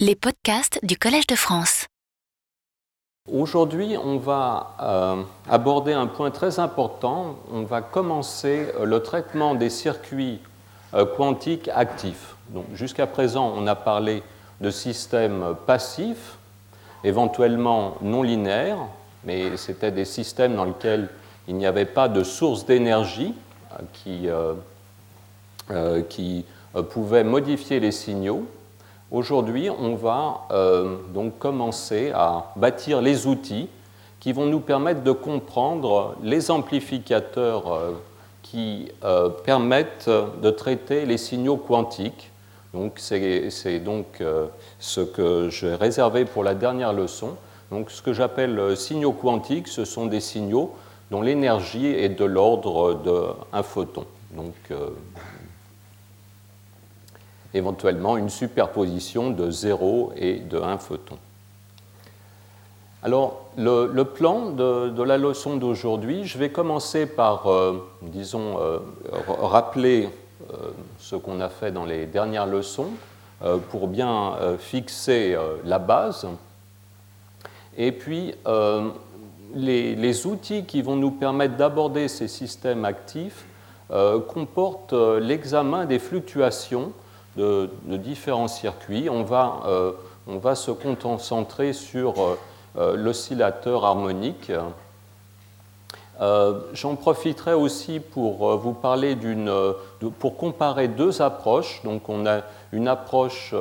Les podcasts du Collège de France. Aujourd'hui, on va euh, aborder un point très important. On va commencer euh, le traitement des circuits euh, quantiques actifs. Jusqu'à présent, on a parlé de systèmes passifs, éventuellement non linéaires, mais c'était des systèmes dans lesquels il n'y avait pas de source d'énergie qui, qui pouvait modifier les signaux. Aujourd'hui, on va euh, donc commencer à bâtir les outils qui vont nous permettre de comprendre les amplificateurs euh, qui euh, permettent de traiter les signaux quantiques. Donc, c'est donc ce que j'ai réservé pour la dernière leçon. Donc, ce que j'appelle signaux quantiques, ce sont des signaux dont l'énergie est de l'ordre d'un photon. Donc, éventuellement une superposition de 0 et de 1 photon. Alors, le, plan de, la leçon d'aujourd'hui, je vais commencer par, euh, disons, euh, rappeler euh, ce qu'on a fait dans les dernières leçons pour bien fixer la base. Et puis, les, les, outils qui vont nous permettre d'aborder ces systèmes actifs comportent l'examen des fluctuations de, différents circuits. On va, euh, on va, se concentrer sur euh, euh, l'oscillateur harmonique. J'en profiterai aussi pour vous parler d'une, pour comparer deux approches. Donc, on a une approche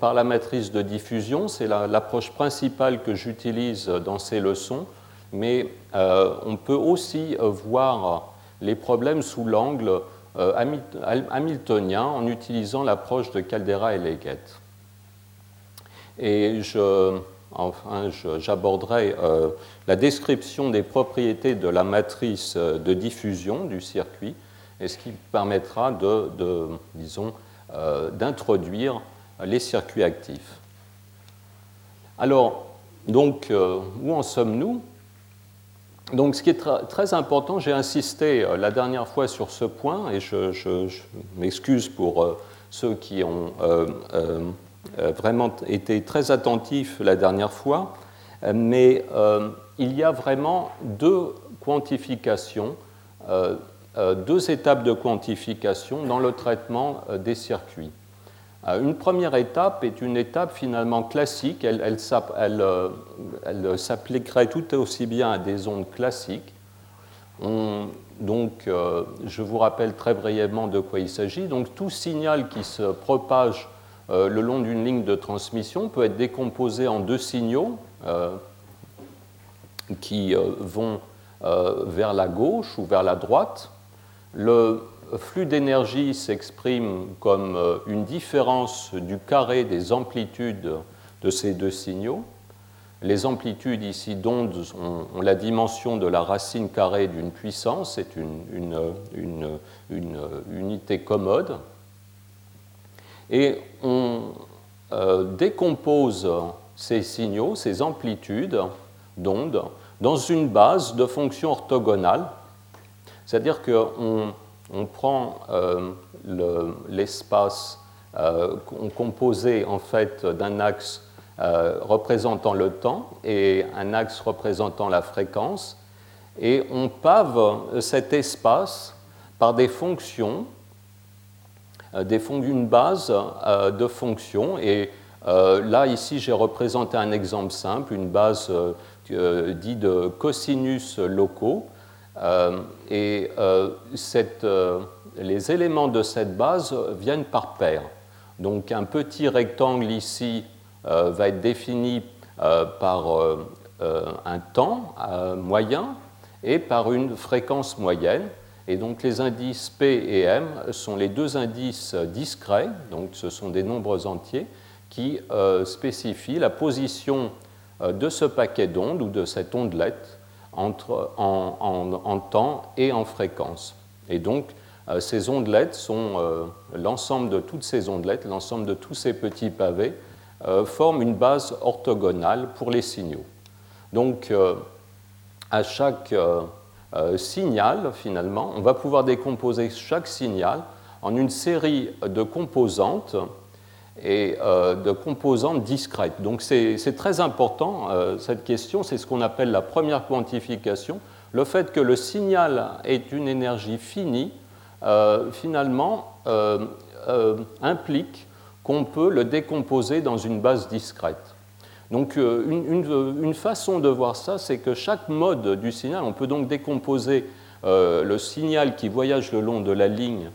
par la matrice de diffusion, c'est l'approche principale que j'utilise dans ces leçons, mais on peut aussi voir les problèmes sous l'angle hamiltonien en utilisant l'approche de Caldera et Leggett. Et j'aborderai euh, la description des propriétés de la matrice de diffusion du circuit, et ce qui permettra euh, d'introduire les circuits actifs. Alors, donc, où en sommes-nous? Donc, ce qui est très important, j'ai insisté euh, la dernière fois sur ce point, et je, m'excuse pour euh, ceux qui ont euh, vraiment été très attentifs la dernière fois, mais il y a vraiment deux quantifications, deux étapes de quantification dans le traitement des circuits. Euh, une première étape est une étape finalement classique, elle, euh, s'appliquerait tout aussi bien à des ondes classiques. donc, euh, je vous rappelle très brièvement de quoi il s'agit. Donc, tout signal qui se propage le long d'une ligne de transmission peut être décomposé en deux signaux qui vont vers la gauche ou vers la droite. Flux d'énergie s'exprime comme euh, une différence du carré des amplitudes de ces deux signaux. Les amplitudes ici d'ondes ont, la dimension de la racine carrée d'une puissance, c'est une, unité commode. Et on euh, décompose ces signaux, ces amplitudes d'ondes, dans une base de fonctions orthogonales, c'est-à-dire qu'on on prend euh, l'espace euh, composé en fait d'un axe euh, représentant le temps et un axe représentant la fréquence, et on pave cet espace par des fonctions, des une base de fonctions, et là ici j'ai représenté un exemple simple, une base dite de cosinus locaux, et euh, euh, les éléments de cette base viennent par paire. Donc un petit rectangle ici va être défini par un temps moyen et par une fréquence moyenne. Et donc les indices P et M sont les deux indices discrets, donc ce sont des nombres entiers, qui spécifient la position de ce paquet d'ondes ou de cette ondelette entre, en, temps et en fréquence. Et donc, euh, ces ondelettes sont euh, l'ensemble de toutes ces ondelettes, l'ensemble de tous ces petits pavés, euh, forment une base orthogonale pour les signaux. Donc, à chaque signal, finalement, on va pouvoir décomposer chaque signal en une série de composantes et de composantes discrètes. Donc c'est très important, cette question, c'est ce qu'on appelle la première quantification. Le fait que le signal est une énergie finie, finalement, implique qu'on peut le décomposer dans une base discrète. Donc euh, une, façon de voir ça, c'est que chaque mode du signal, on peut donc décomposer euh, le signal qui voyage le long de la ligne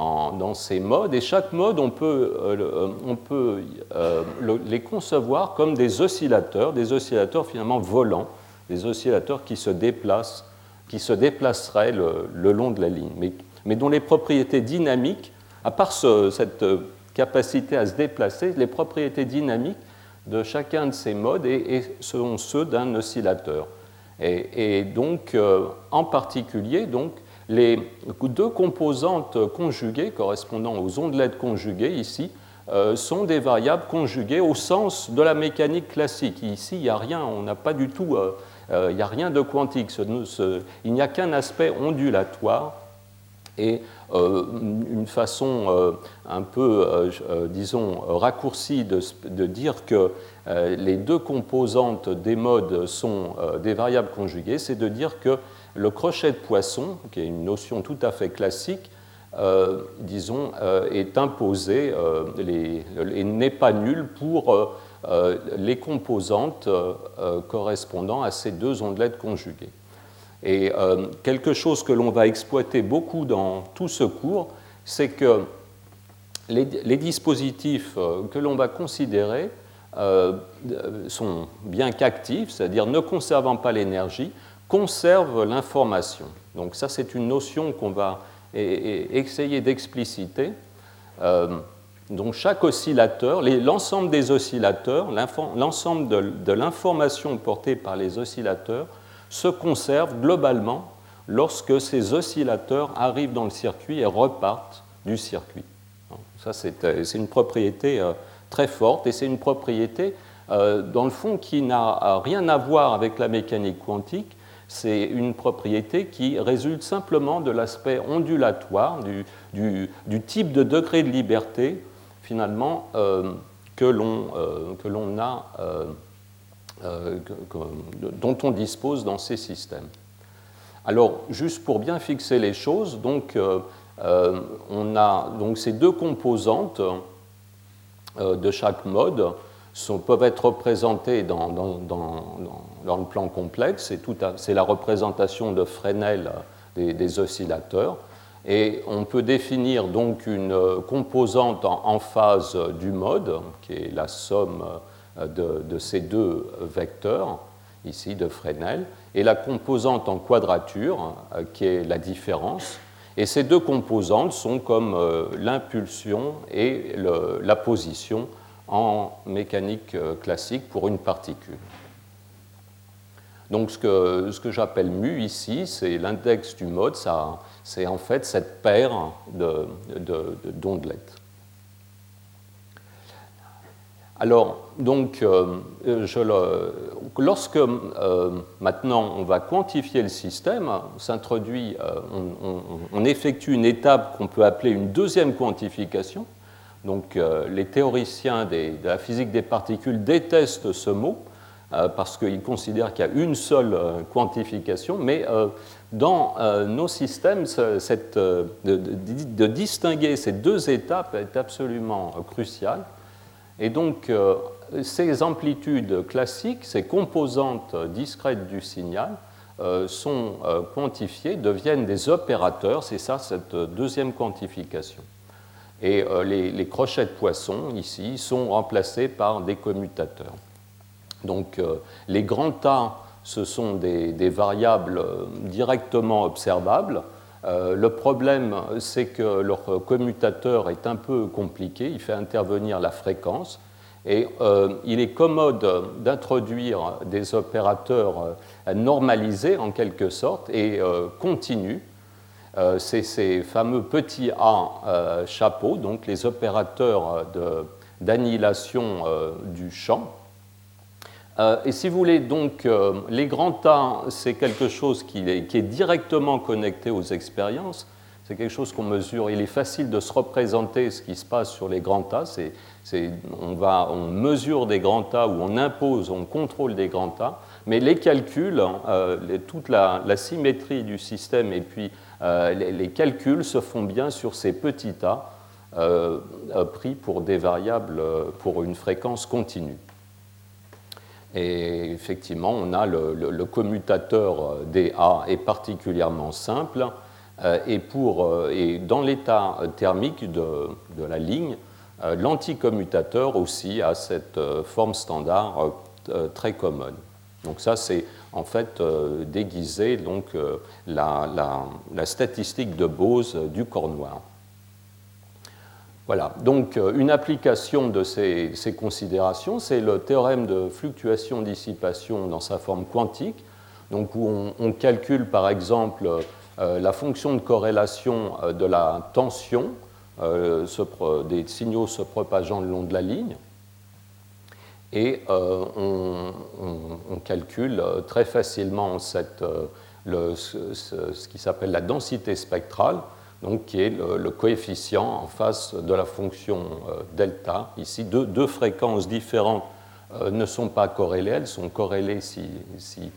dans ces modes, et chaque mode, on peut, euh, on peut les concevoir comme des oscillateurs, des oscillateurs finalement volants, des oscillateurs qui se déplacent, qui se déplaceraient le, long de la ligne, mais, mais, dont les propriétés dynamiques, à part cette capacité à se déplacer, les propriétés dynamiques de chacun de ces modes et, sont ceux d'un oscillateur. Et, donc, euh, en particulier, donc, les deux composantes conjuguées correspondant aux ondelettes conjuguées ici euh, sont des variables conjuguées au sens de la mécanique classique. Ici, il n'y a rien, on n'a pas du tout, euh, il n'y a rien de quantique. il n'y a qu'un aspect ondulatoire et euh, une façon euh, un peu, euh, disons, raccourcie de, dire que les deux composantes des modes sont des variables conjuguées, c'est de dire que le crochet de poisson, qui est une notion tout à fait classique, disons, est imposé et n'est pas nul pour les composantes correspondant à ces deux ondelettes conjuguées. Et euh, quelque chose que l'on va exploiter beaucoup dans tout ce cours, c'est que les, dispositifs euh, que l'on va considérer euh, sont bien qu'actifs, c'est-à-dire ne conservant pas l'énergie, conservent l'information. Donc ça, c'est une notion qu'on va essayer d'expliciter. donc chaque oscillateur, l'ensemble des oscillateurs, l'ensemble de l'information portée par les oscillateurs se conserve globalement lorsque ces oscillateurs arrivent dans le circuit et repartent du circuit. Ça, c'est euh, une propriété euh, très forte et c'est une propriété, euh, dans le fond, qui n'a rien à voir avec la mécanique quantique. C'est une propriété qui résulte simplement de l'aspect ondulatoire, du, type de degré de liberté, finalement, que l'on a euh, dont on dispose dans ces systèmes. Alors, juste pour bien fixer les choses, donc, euh, euh, on a donc ces deux composantes de chaque mode peuvent être représentées dans, dans, le plan complexe. C'est la représentation de Fresnel des, des, oscillateurs. Et on peut définir donc une composante en, phase du mode, qui est la somme de, ces deux vecteurs, ici de Fresnel, et la composante en quadrature, euh, qui est la différence. Et ces deux composantes sont comme euh, l'impulsion et la position en mécanique euh, classique pour une particule. Donc ce que, ce que j'appelle mu ici, c'est l'index du mode, c'est en fait cette paire d'ondelettes. Alors, donc, euh, je lorsque euh, maintenant on va quantifier le système, s'introduit, euh, on, effectue une étape qu'on peut appeler une deuxième quantification. Donc, les théoriciens de la physique des particules détestent ce mot parce qu'ils considèrent qu'il y a une seule quantification, mais dans nos systèmes, cette, de distinguer ces deux étapes est absolument crucial. Et donc, euh, ces amplitudes classiques, ces composantes discrètes du signal, euh, sont euh, quantifiées, deviennent des opérateurs, c'est ça cette deuxième quantification. Et les, crochets de poisson, ici, sont remplacés par des commutateurs. Donc les grands tas, ce sont des variables directement observables, euh, le problème, c'est que leur commutateur est un peu compliqué, il fait intervenir la fréquence, et euh, il est commode d'introduire des opérateurs euh, normalisés en quelque sorte et continus. c'est ces fameux petits a chapeau, donc les opérateurs d'annihilation du champ, euh, et si vous voulez, donc, euh, les grands tas, c'est quelque chose qui est, directement connecté aux expériences. c'est quelque chose qu'on mesure. Il est facile de se représenter ce qui se passe sur les grands tas. on, mesure des grands tas ou on impose, on contrôle des grands tas. Mais les calculs, euh, toute la, symétrie du système et puis euh, les, calculs se font bien sur ces petits euh, pris pour des variables pour une fréquence continue. Et effectivement, on a le, commutateur dA est particulièrement simple. Et, pour, et dans l'état thermique de, de, la ligne, l'anticommutateur aussi a cette forme standard très commune. Donc ça, c'est en fait euh, déguisé donc, euh, la, statistique de Bose du corps noir. Voilà, donc euh, une application de ces, considérations, c'est le théorème de fluctuation-dissipation dans sa forme quantique, donc où on, calcule par exemple la fonction de corrélation de la tension des signaux se propageant le long de la ligne. Et euh, on, calcule euh, très facilement euh, ce, qui s'appelle la densité spectrale, donc qui est le, coefficient en face de la fonction delta. Ici, deux, fréquences différentes ne sont pas corrélées, elles sont corrélées si, si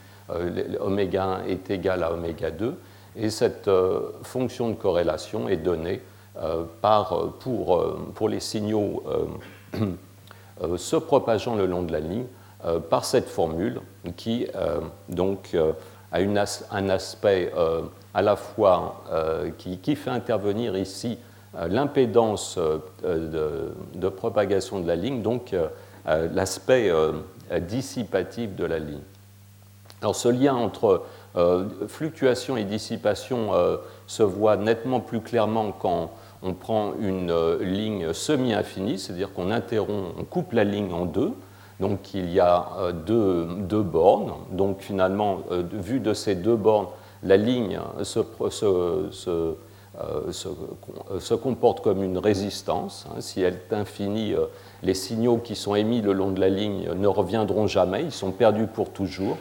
oméga 1 est égal à oméga 2, et cette fonction de corrélation est donnée par, pour, pour les signaux euh, se propageant le long de la ligne euh, par cette formule qui euh, donc a un aspect à la fois qui, fait intervenir ici l'impédance de, propagation de la ligne, donc l'aspect dissipatif de la ligne. Alors ce lien entre fluctuation et dissipation se voit nettement plus clairement quand on prend une euh, ligne semi-infinie, c'est-à-dire qu'on interrompt, on coupe la ligne en deux. Donc il y a euh, deux, bornes. Donc finalement, euh, vu de ces deux bornes, la ligne se, comporte comme une résistance. Hein. Si elle est infinie, les signaux qui sont émis le long de la ligne ne reviendront jamais, ils sont perdus pour toujours.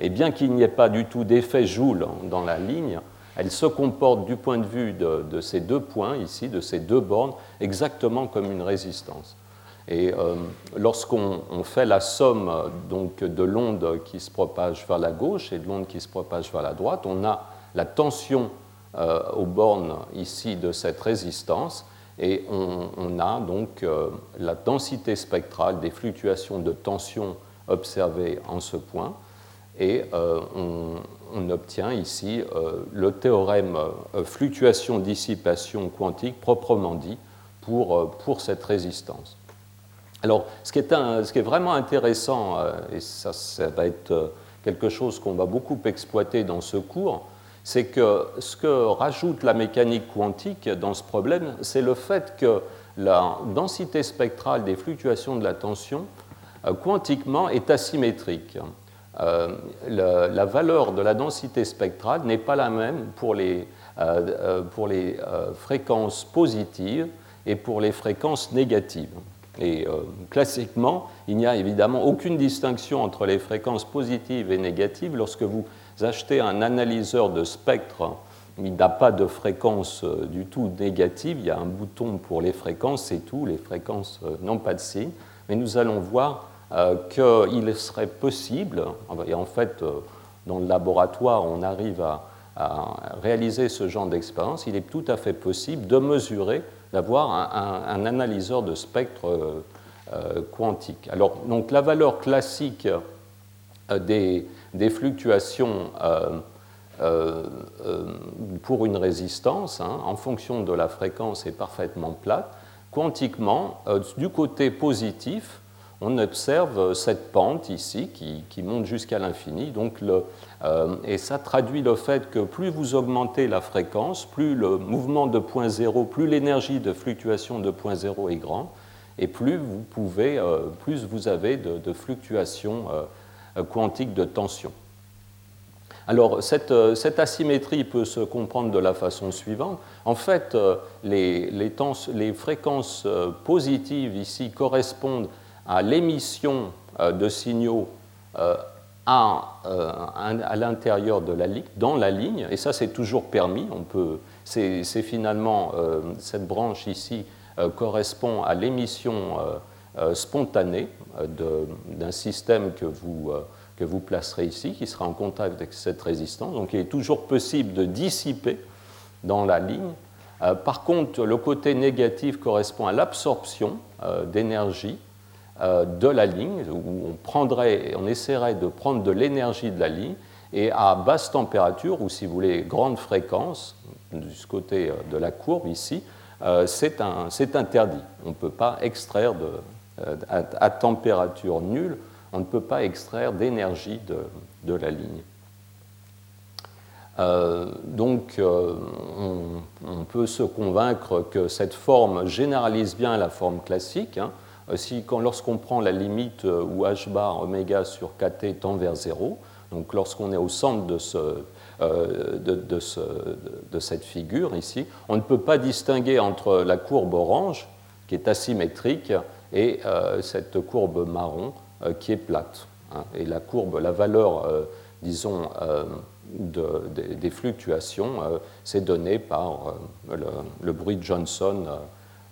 Et bien qu'il n'y ait pas du tout d'effet Joule dans la ligne, elle se comporte du point de vue de, ces deux points ici, de ces deux bornes, exactement comme une résistance. Et euh, lorsqu'on fait la somme donc, de l'onde qui se propage vers la gauche et de l'onde qui se propage vers la droite, on a la tension euh, aux bornes ici de cette résistance et on, a donc euh, la densité spectrale des fluctuations de tension observées en ce point et on, on obtient ici le théorème fluctuation-dissipation quantique proprement dit pour, pour cette résistance. Alors, ce qui est, vraiment intéressant, et ça, va être quelque chose qu'on va beaucoup exploiter dans ce cours, c'est que ce que rajoute la mécanique quantique dans ce problème, c'est le fait que la densité spectrale des fluctuations de la tension, quantiquement, est asymétrique. Euh, la, valeur de la densité spectrale n'est pas la même euh, euh, pour les fréquences positives et pour les fréquences négatives. Et classiquement, il n'y a évidemment aucune distinction entre les fréquences positives et négatives. Lorsque vous achetez un analyseur de spectre, il n'a pas de fréquence du tout négative. Il y a un bouton pour les fréquences, c'est tout. Les fréquences n'ont pas de signe. Mais nous allons voir euh, qu'il serait possible, et en fait, euh, dans le laboratoire, on arrive à, réaliser ce genre d'expérience, il est tout à fait possible de mesurer, d'avoir un, analyseur de spectre euh, quantique. Alors, donc, la valeur classique des, fluctuations pour une résistance, hein, en fonction de la fréquence, est parfaitement plate. Quantiquement, du côté positif, on observe cette pente ici qui, monte jusqu'à l'infini. Euh, et ça traduit le fait que plus vous augmentez la fréquence, plus le mouvement de point zéro, plus l'énergie de fluctuation de point zéro est grande, et plus vous pouvez, euh, plus vous avez de, fluctuations euh, quantiques de tension. Alors, cette, asymétrie peut se comprendre de la façon suivante. En fait, les fréquences positives ici correspondent à l'émission euh, de signaux euh, à, euh, à l'intérieur de la ligne, dans la ligne, et ça c'est toujours permis, on peut c'est finalement, cette branche ici correspond à l'émission spontanée d'un système que vous, que vous placerez ici, qui sera en contact avec cette résistance. Donc il est toujours possible de dissiper dans la ligne. par contre, le côté négatif correspond à l'absorption d'énergie de la ligne, où on, prendrait, on essaierait de prendre de l'énergie de la ligne, et à basse température, ou si vous voulez grande fréquence, du côté euh, de la courbe ici, euh, c'est interdit. On ne peut pas extraire à, température nulle, on ne peut pas extraire d'énergie de, la ligne. donc, on, peut se convaincre que cette forme généralise bien la forme classique. Hein, euh, lorsqu'on prend la limite euh, où h bar oméga sur kt tend vers 0, donc lorsqu'on est au centre euh, de, ce, de, cette figure ici, on ne peut pas distinguer entre la courbe orange, qui est asymétrique, et cette courbe marron, qui est plate. Hein. Et la courbe, la valeur, disons, des fluctuations, c'est donné par le, bruit de Johnson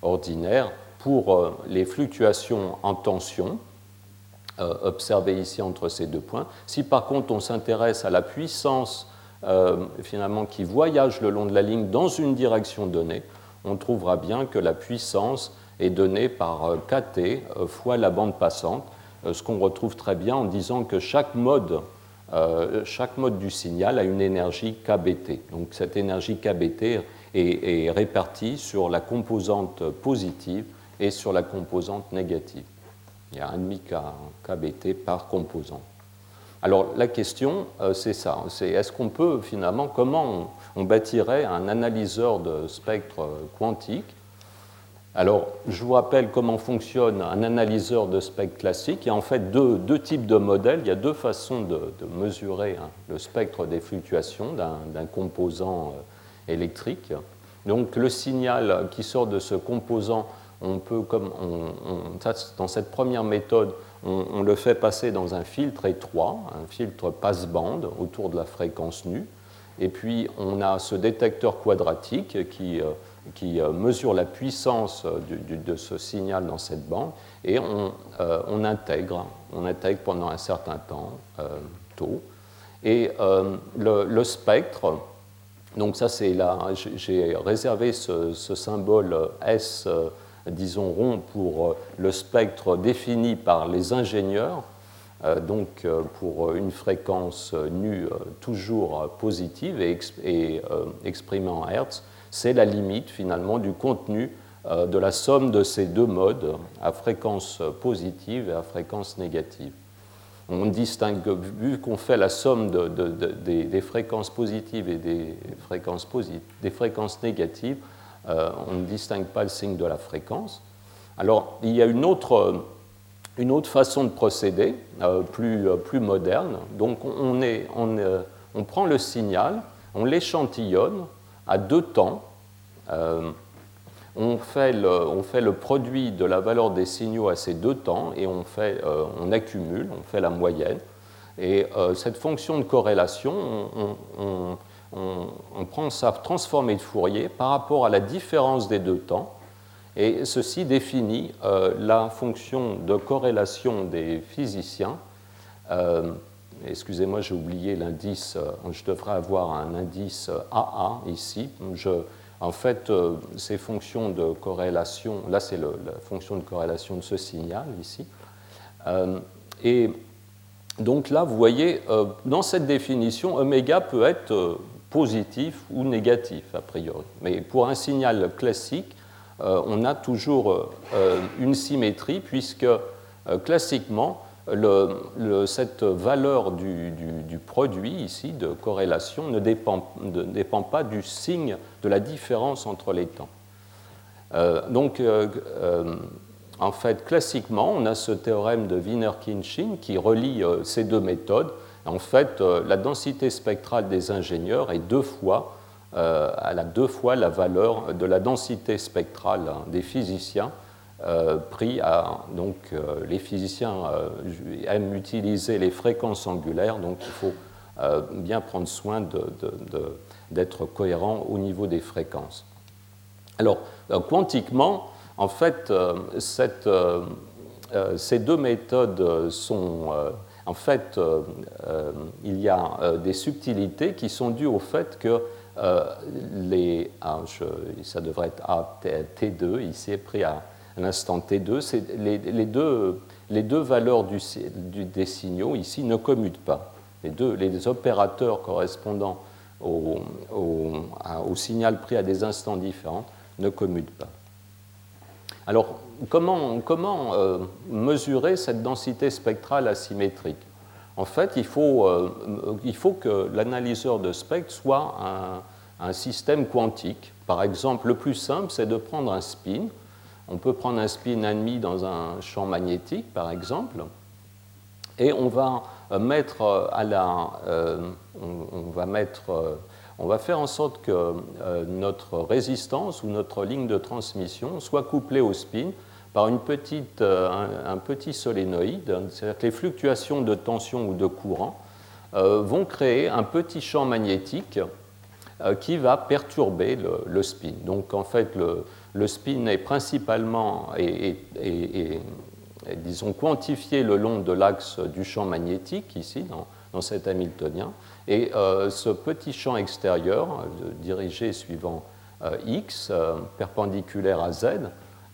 ordinaire pour euh, les fluctuations en tension euh, observées ici entre ces deux points. Si par contre on s'intéresse à la puissance euh, finalement qui voyage le long de la ligne dans une direction donnée, on trouvera bien que la puissance est donnée par kT fois la bande passante, ce qu'on retrouve très bien en disant que chaque mode, chaque mode du signal a une énergie kBT. Donc cette énergie kBT est, est répartie sur la composante positive et sur la composante négative. Il y a 1,5 kBT par composante. Alors la question, euh, c'est ça, c'est est-ce qu'on peut finalement, comment on, bâtirait un analyseur de spectre euh, quantique? Alors je vous rappelle comment fonctionne un analyseur de spectre classique. Il y a en fait deux, deux types de modèles, il y a deux façons de, mesurer hein, le spectre des fluctuations d'un composant euh, électrique. Donc le signal qui sort de ce composant on peut, comme dans cette première méthode, on, le fait passer dans un filtre étroit, un filtre passe-bande autour de la fréquence nue. Et puis on a ce détecteur quadratique qui, euh, qui euh, mesure la puissance euh, de ce signal dans cette bande et on, on, intègre, on intègre pendant un certain temps tôt. Et le, spectre, donc ça c'est là, j'ai réservé ce, symbole S disons rond pour euh, le spectre défini par les ingénieurs, euh, donc euh, pour une fréquence nue toujours positive et, exprimée en Hertz, c'est la limite finalement du contenu de la somme de ces deux modes à fréquence positive et à fréquence négative. On distingue, vu qu'on fait la somme des, fréquences positives et des fréquences, des fréquences négatives, euh, on ne distingue pas le signe de la fréquence. Alors, il y a une autre, une autre façon de procéder, euh, plus, euh, plus, moderne. Donc, on, est, on, on, prend le signal, on l'échantillonne à deux temps. on, fait le, on, fait le, produit de la valeur des signaux à ces deux temps et on, fait, on accumule, on fait la moyenne. Et cette fonction de corrélation, on, on, prend sa transformée de Fourier par rapport à la différence des deux temps, et ceci définit euh, la fonction de corrélation des physiciens. Euh, excusez-moi, j'ai oublié l'indice, euh, je devrais avoir un indice AA ici. en fait, ces fonctions de corrélation, là c'est la fonction de corrélation de ce signal ici. et donc là, vous voyez, dans cette définition, oméga peut être positif ou négatif, a priori. Mais pour un signal classique, euh, on a toujours euh, une symétrie, puisque euh, classiquement, cette valeur du, produit ici de corrélation ne dépend, ne dépend, pas du signe de la différence entre les temps. donc, en fait, classiquement, on a ce théorème de Wiener-Khinchin qui relie ces deux méthodes en fait, euh, la densité spectrale des ingénieurs est deux fois, euh, deux fois la valeur de la densité spectrale des physiciens euh, pris à. Donc, les physiciens aiment utiliser les fréquences angulaires, donc il faut bien prendre soin d'être cohérent au niveau des fréquences. Alors, quantiquement, en fait, ces deux méthodes sont en fait, euh, euh, il y a euh, des subtilités qui sont dues au fait que les, ah, ça devrait être A, T2, ici pris à l'instant T2, les, les, deux, les deux valeurs du, des signaux ici ne commutent pas. Les, deux, les opérateurs correspondant au, au, signal pris à des instants différents ne commutent pas. Alors, comment, euh, mesurer cette densité spectrale asymétrique? En fait, il faut, euh, que l'analyseur de spectre soit un, système quantique. Par exemple, le plus simple, c'est de prendre un spin. On peut prendre un spin admis dans un champ magnétique, par exemple, et on va mettre à la, on va mettre on va faire en sorte que euh, notre résistance ou notre ligne de transmission soit couplée au spin par euh, un, petit solénoïde, c'est-à-dire que les fluctuations de tension ou de courant euh, vont créer un petit champ magnétique qui va perturber le, spin. Donc en fait, le, spin est principalement disons, quantifié le long de l'axe du champ magnétique, ici, dans, dans cet Hamiltonien. Et euh, ce petit champ extérieur, euh, dirigé suivant euh, x, perpendiculaire à z,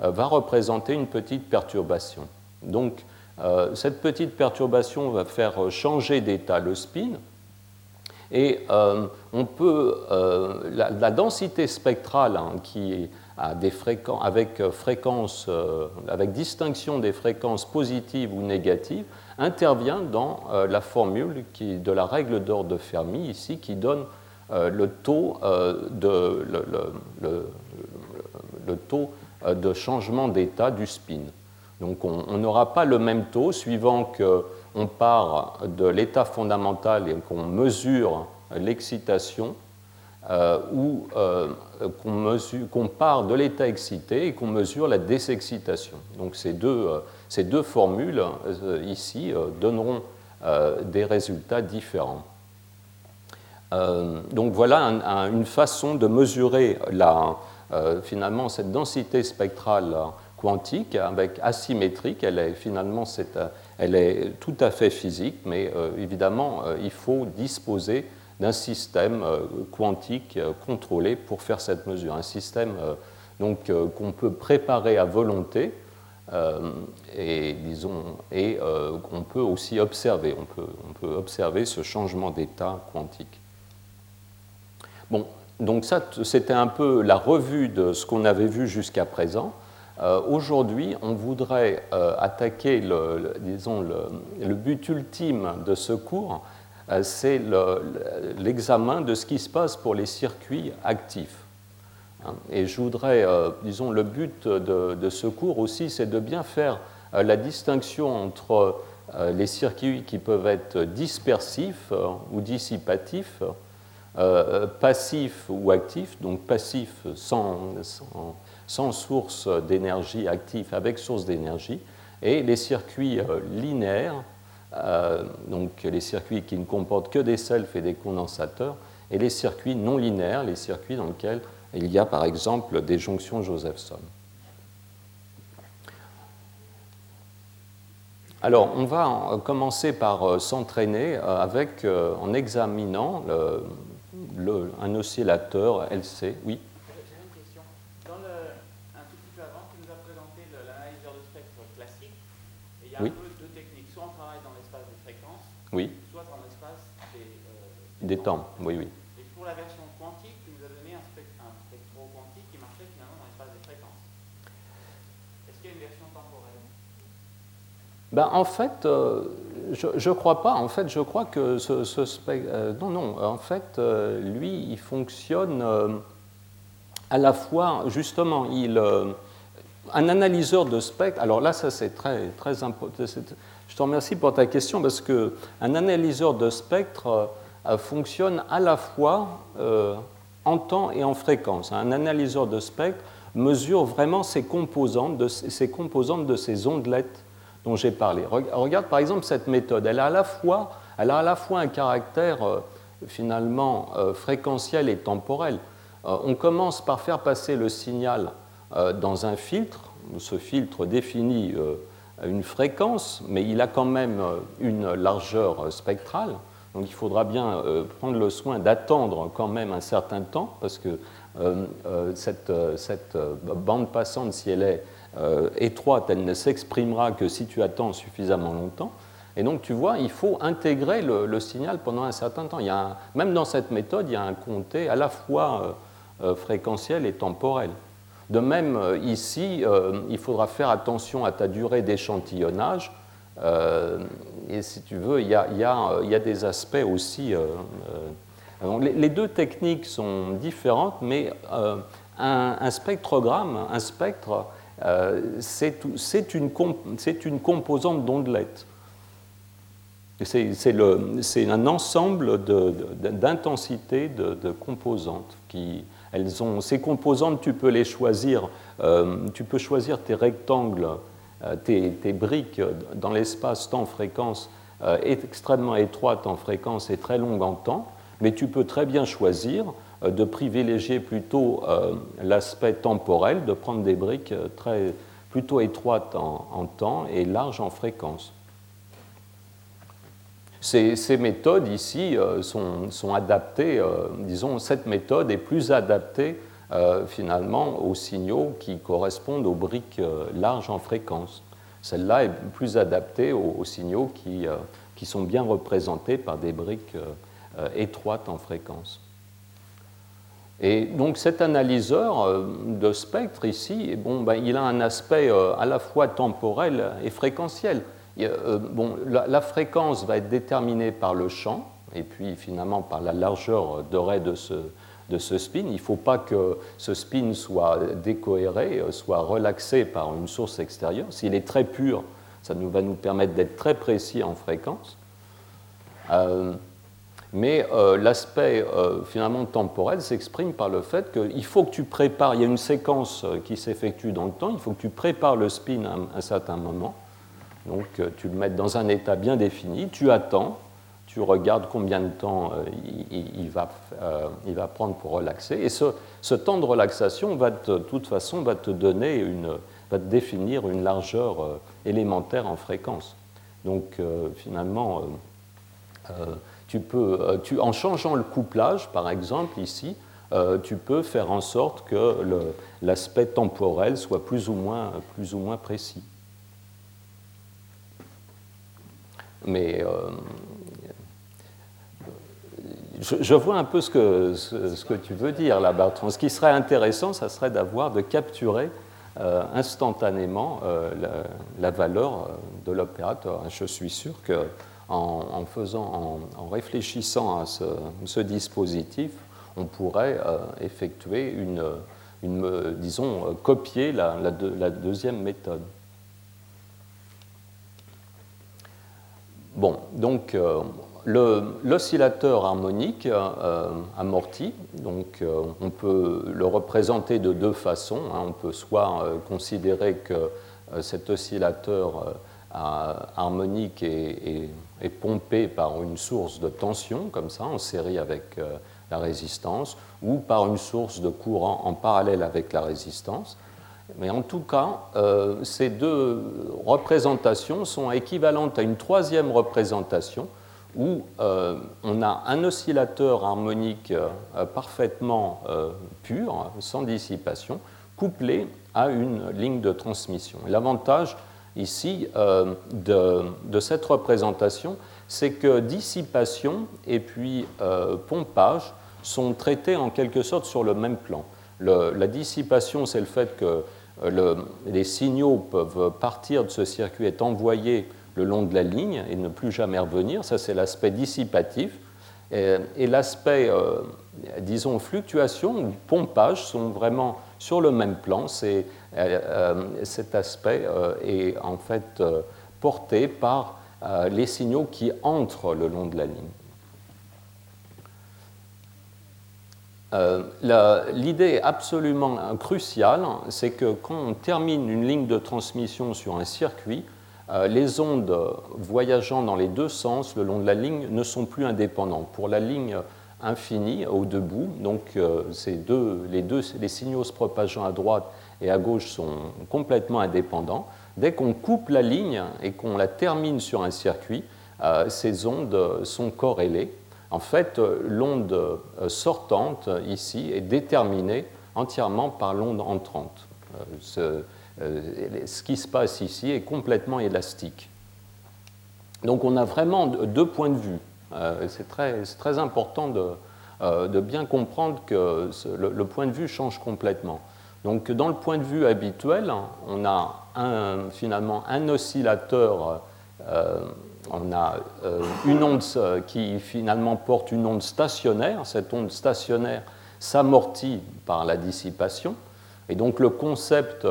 va représenter une petite perturbation. Donc, cette petite perturbation va faire changer d'état le spin. Et on peut, la, densité spectrale hein, qui des fréquences, avec, avec distinction des fréquences positives ou négatives intervient dans euh, la formule de la règle d'or de Fermi, ici, qui donne euh, le taux, euh, de, le, taux de changement d'état du spin. Donc on n'aura pas le même taux suivant qu'on part de l'état fondamental et qu'on mesure l'excitation ou qu'on part de l'état excité et qu'on mesure la désexcitation. Donc ces deux ces deux formules euh, ici euh, donneront euh, des résultats différents. donc voilà une façon de mesurer la, finalement cette densité spectrale quantique avec asymétrique. Elle est finalement elle est tout à fait physique, mais évidemment il faut disposer d'un système quantique contrôlé pour faire cette mesure, un système donc qu'on peut préparer à volonté et disons, euh, on peut aussi observer, on peut, observer ce changement d'état quantique. Bon, donc ça, c'était un peu la revue de ce qu'on avait vu jusqu'à présent. Euh, aujourd'hui, on voudrait attaquer le, disons, le, but ultime de ce cours, c'est l'examen de ce qui se passe pour les circuits actifs. Hein. Et je voudrais, euh, disons, le but de, ce cours aussi, c'est de bien faire euh, la distinction entre euh, les circuits qui peuvent être dispersifs ou dissipatifs, passifs ou actifs, donc passifs sans, sans, source d'énergie, actifs avec source d'énergie, et les circuits linéaires, donc les circuits qui ne comportent que des selfs et des condensateurs, et les circuits non linéaires, les circuits dans lesquels il y a par exemple des jonctions Josephson. Alors, on va commencer par euh, s'entraîner euh, avec, euh, en examinant un oscillateur LC. Oui. Dans le, un tout petit peu avant, tu nous as présenté l'analyseur de spectre classique. Et il y a un peu deux techniques. Soit on travaille dans l'espace des fréquences, oui. soit dans l'espace des, des, des temps. Oui, oui. Ben, en fait, euh, je ne crois pas. En fait, je crois que ce, ce euh, non, non. En fait, euh, lui, il fonctionne à la fois, justement, il, un analyseur de spectre. Alors là, ça c'est très, très important. Je te remercie pour ta question parce que un analyseur de spectre fonctionne à la fois en temps et en fréquence. Un analyseur de spectre mesure vraiment ces composantes de ces, composantes de ces ondelettes dont j'ai parlé. Regarde par exemple cette méthode. Elle a à la fois, elle a à la fois un caractère finalement fréquentiel et temporel. on commence par faire passer le signal dans un filtre. Ce filtre définit une fréquence, mais il a quand même une largeur spectrale. Donc il faudra bien prendre le soin d'attendre quand même un certain temps, parce que cette, cette, bande passante, si elle est étroite, elle ne s'exprimera que si tu attends suffisamment longtemps. Et donc tu vois, il faut intégrer le, signal pendant un certain temps. Il y a même dans cette méthode, il y a un compté à la fois fréquentiel et temporel. De même, euh, ici, euh, il faudra faire attention à ta durée d'échantillonnage. Euh, et si tu veux, il y a, des aspects aussi. les, deux techniques sont différentes, mais un, spectrogramme, un spectre, c'est une, composante d'ondelette. C'est un ensemble d'intensités de, composantes qui, elles ont, ces composantes, tu peux les choisir. Euh, tu peux choisir tes rectangles, euh, tes, briques dans l'espace temps-fréquence euh, extrêmement étroite en fréquence et très longue en temps, mais tu peux très bien choisir de privilégier plutôt l'aspect temporel, de prendre des briques très, plutôt étroites en temps et larges en fréquence. Ces, méthodes ici euh, sont, adaptées, euh, disons, cette méthode est plus adaptée euh, finalement aux signaux qui correspondent aux briques larges en fréquence. Celle-là est plus adaptée aux, signaux qui, qui, sont bien représentés par des briques étroites en fréquence. Et donc cet analyseur de spectre ici, bon, ben, il a un aspect à la fois temporel et fréquentiel. Euh, bon, la, fréquence va être déterminée par le champ et puis finalement par la largeur ray de ce, de ce spin. Il ne faut pas que ce spin soit décohéré, euh, soit relaxé par une source extérieure. S'il est très pur, ça nous, va nous permettre d'être très précis en fréquence. Euh, mais l'aspect finalement temporel s'exprime par le fait qu'il faut que tu prépares, il y a une séquence qui s'effectue dans le temps, il faut que tu prépares le spin à un certain moment. Donc euh, tu le mets dans un état bien défini, tu attends, tu regardes combien de temps euh, il, va, euh, prendre pour relaxer. Et ce, temps de relaxation va de toute façon te donner une, va te définir une largeur élémentaire en fréquence. Donc finalement, tu peux, tu, en changeant le couplage, par exemple ici, tu peux faire en sorte que l'aspect temporel soit plus ou moins, plus ou moins précis. Mais euh, je, vois un peu ce que, ce, que tu veux dire là, Bertrand. Ce qui serait intéressant, ça serait d'avoir, de capturer euh, instantanément euh, la, valeur de l'opérateur. Je suis sûr que en, réfléchissant à ce, dispositif, on pourrait effectuer une, une, disons, copier la, deuxième méthode. Bon, donc euh, l'oscillateur harmonique euh, amorti, donc euh, on peut le représenter de deux façons. Hein. On peut soit considérer que cet oscillateur harmonique est, pompé par une source de tension, comme ça, en série avec la résistance, ou par une source de courant en parallèle avec la résistance. Mais en tout cas, euh, ces deux représentations sont équivalentes à une troisième représentation où euh, on a un oscillateur harmonique euh, parfaitement pur, sans dissipation, couplé à une ligne de transmission. L'avantage ici de, de, cette représentation, c'est que dissipation et puis pompage sont traités en quelque sorte sur le même plan. la dissipation, c'est le fait que euh, les signaux peuvent partir de ce circuit, être envoyés le long de la ligne et ne plus jamais revenir. Ça, c'est l'aspect dissipatif. Et, l'aspect, euh, disons, fluctuation ou pompage sont vraiment sur le même plan. Euh, cet aspect est en fait porté par les signaux qui entrent le long de la ligne. Euh, l'idée absolument cruciale, c'est que quand on termine une ligne de transmission sur un circuit, les ondes voyageant dans les deux sens le long de la ligne ne sont plus indépendantes. Pour la ligne infinie au debout, donc deux, les, deux, les signaux se propageant à droite et à gauche sont complètement indépendants. Dès qu'on coupe la ligne et qu'on la termine sur un circuit, ces ondes sont corrélées. En fait, l'onde sortante ici est déterminée entièrement par l'onde entrante. Ce, euh, qui se passe ici est complètement élastique. Donc on a vraiment deux points de vue. Euh, c'est très, important euh, de, bien comprendre que le, point de vue change complètement. Donc dans le point de vue habituel, on a finalement un oscillateur, on a une onde qui finalement porte une onde stationnaire. Cette onde stationnaire s'amortit par la dissipation. Et donc le concept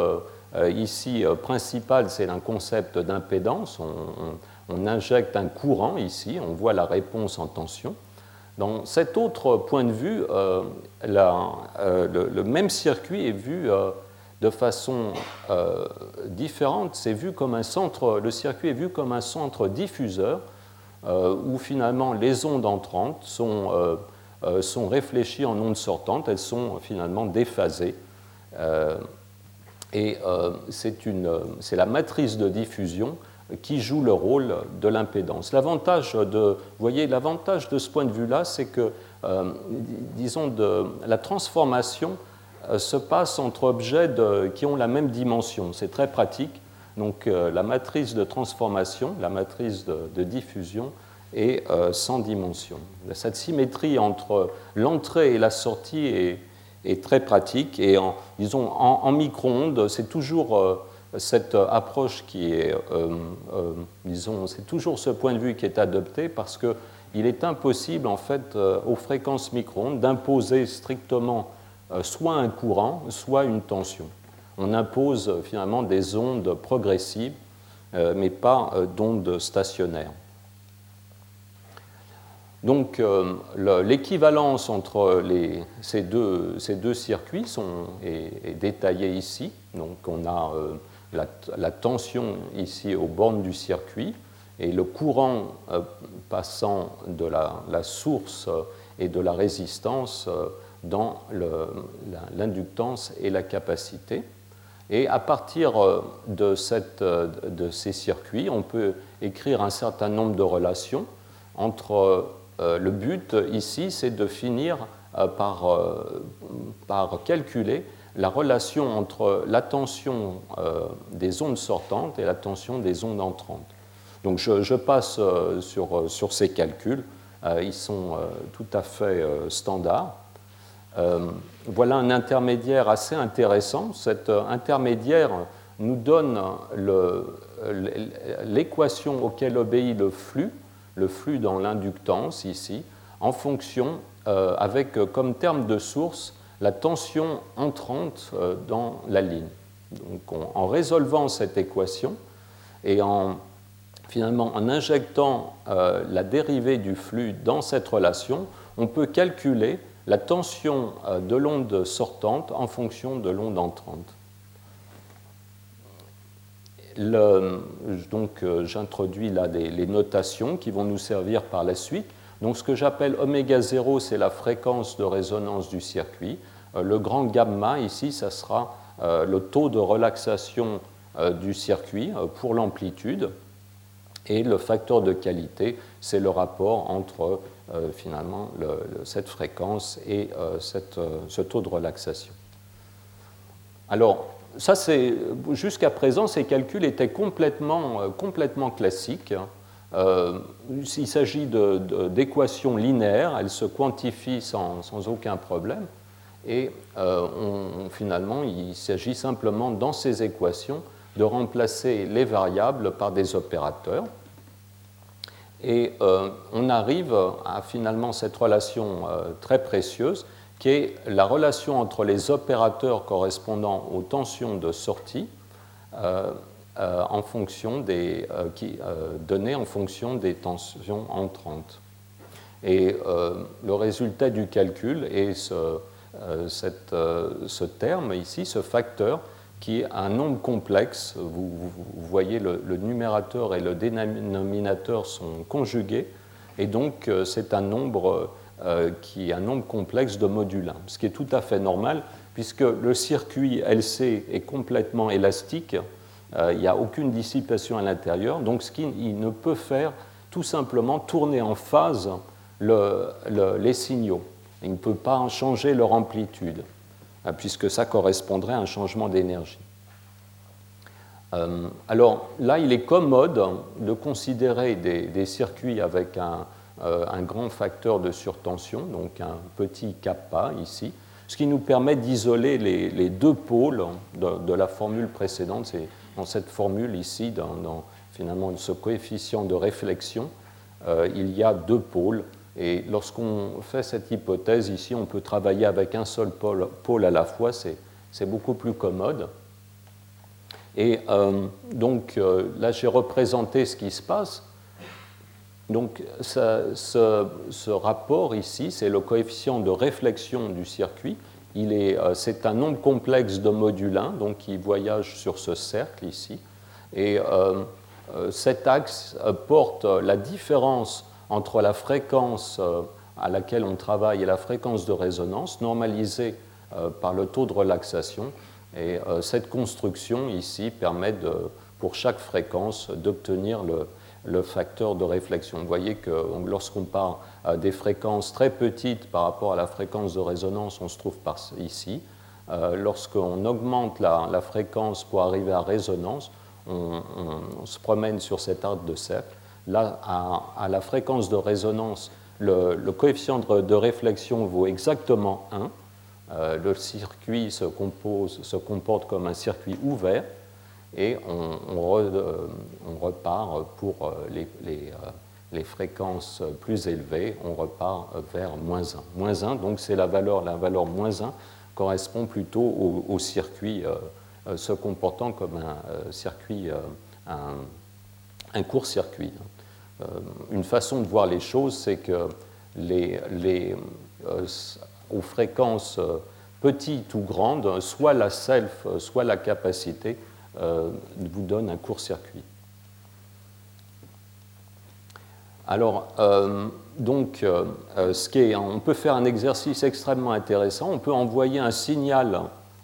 euh, ici, euh, principal, c'est un concept d'impédance. On, injecte un courant ici, on voit la réponse en tension. Dans cet autre point de vue, euh, le, même circuit est vu de façon différente. C'est vu comme un centre, le circuit est vu comme un centre diffuseur où finalement les ondes entrantes sont, sont réfléchies en ondes sortantes, elles sont finalement déphasées. Et euh, c'est la matrice de diffusion qui joue le rôle de l'impédance. L'avantage de, l'avantage de ce point de vue-là, c'est que, euh, disons, de, la transformation euh, se passe entre objets qui ont la même dimension. C'est très pratique. Donc, la matrice de transformation, la matrice de, diffusion est sans dimension. Cette symétrie entre l'entrée et la sortie est, très pratique. Et en, disons, en, micro-ondes, c'est toujours euh, cette approche qui est, euh, euh, disons, c'est toujours ce point de vue qui est adopté parce qu'il est impossible, en fait, aux fréquences micro-ondes d'imposer strictement soit un courant, soit une tension. On impose finalement des ondes progressives, mais pas d'ondes stationnaires. Donc euh, l'équivalence entre ces, deux, circuits est, détaillée ici. Donc on a euh, la, tension ici aux bornes du circuit et le courant euh, passant de la, source et de la résistance dans l'inductance et la capacité. Et à partir de, ces circuits, on peut écrire un certain nombre de relations entre euh, le but ici, c'est de finir euh, euh, par, calculer la relation entre la tension des ondes sortantes et la tension des ondes entrantes. Donc je, passe sur, ces calculs. ils sont tout à fait standards. voilà un intermédiaire assez intéressant. Cet intermédiaire nous donne l'équation auquel obéit le flux le flux dans l'inductance ici, en fonction, euh, avec euh, comme terme de source la tension entrante euh, dans la ligne. Donc, en résolvant cette équation et en finalement en injectant la dérivée du flux dans cette relation, on peut calculer la tension de l'onde sortante en fonction de l'onde entrante donc euh, j'introduis là les notations qui vont nous servir par la suite. Donc ce que j'appelle oméga 0, c'est la fréquence de résonance du circuit. Euh, le grand gamma, ici, ça sera euh, le taux de relaxation du circuit pour l'amplitude. Et le facteur de qualité, c'est le rapport entre finalement cette fréquence et ce taux de relaxation. Alors, ça, c'est, jusqu'à présent, ces calculs étaient complètement, euh, complètement classiques. Euh, il s'agit d'équations linéaires, elles se quantifient sans, aucun problème. Et euh, finalement, il s'agit simplement, dans ces équations, de remplacer les variables par des opérateurs. Et on arrive à finalement cette relation très précieuse qui est la relation entre les opérateurs correspondant aux tensions de sortie euh, euh, en fonction des, euh, données en fonction des tensions entrantes. Et le résultat du calcul est ce terme ici, ce facteur, qui est un nombre complexe. Vous, voyez le, numérateur et le dénominateur sont conjugués, et donc c'est un nombre qui est un nombre complexe de module 1, ce qui est tout à fait normal puisque le circuit LC est complètement élastique, il n'y a aucune dissipation à l'intérieur, donc ce qu'il ne peut faire tout simplement tourner en phase les signaux. Il ne peut pas changer leur amplitude, puisque ça correspondrait à un changement d'énergie. Euh, alors là, il est commode de considérer des, circuits avec euh, un, grand facteur de surtension, donc un petit kappa ici, ce qui nous permet d'isoler les, deux pôles de, la formule précédente. C'est dans cette formule ici, dans, finalement ce coefficient de réflexion, euh, il y a deux pôles et lorsqu'on fait cette hypothèse ici, on peut travailler avec un seul pôle, à la fois, c'est beaucoup plus commode. Et euh, donc euh, là, j'ai représenté ce qui se passe. Donc ce, rapport ici, c'est le coefficient de réflexion du circuit. Euh, c'est un nombre complexe de module 1, donc qui voyage sur ce cercle ici. Et cet axe porte la différence entre la fréquence euh, à laquelle on travaille et la fréquence de résonance normalisée euh, par le taux de relaxation. Et euh, cette construction ici permet de, pour chaque fréquence d'obtenir le, facteur de réflexion. Vous voyez que lorsqu'on part des fréquences très petites par rapport à la fréquence de résonance, on se trouve par ici. Lorsqu'on augmente la, fréquence pour arriver à résonance, on, on se promène sur cet arc de cercle là, à, la fréquence de résonance, le, coefficient de, réflexion vaut exactement 1. Euh, le circuit se, compose, se, comporte comme un circuit ouvert et on, euh, repart pour euh, les, fréquences plus élevées, on repart vers moins 1. Moins 1, donc c'est la valeur, la valeur moins 1 correspond plutôt au, circuit se comportant comme un circuit, un, un court-circuit. Euh, une façon de voir les choses, c'est que les, euh, aux fréquences euh, petites ou grandes, soit la self, soit la capacité vous donne un court-circuit. Alors, donc, ce qui est, on peut faire un exercice extrêmement intéressant. On peut envoyer un signal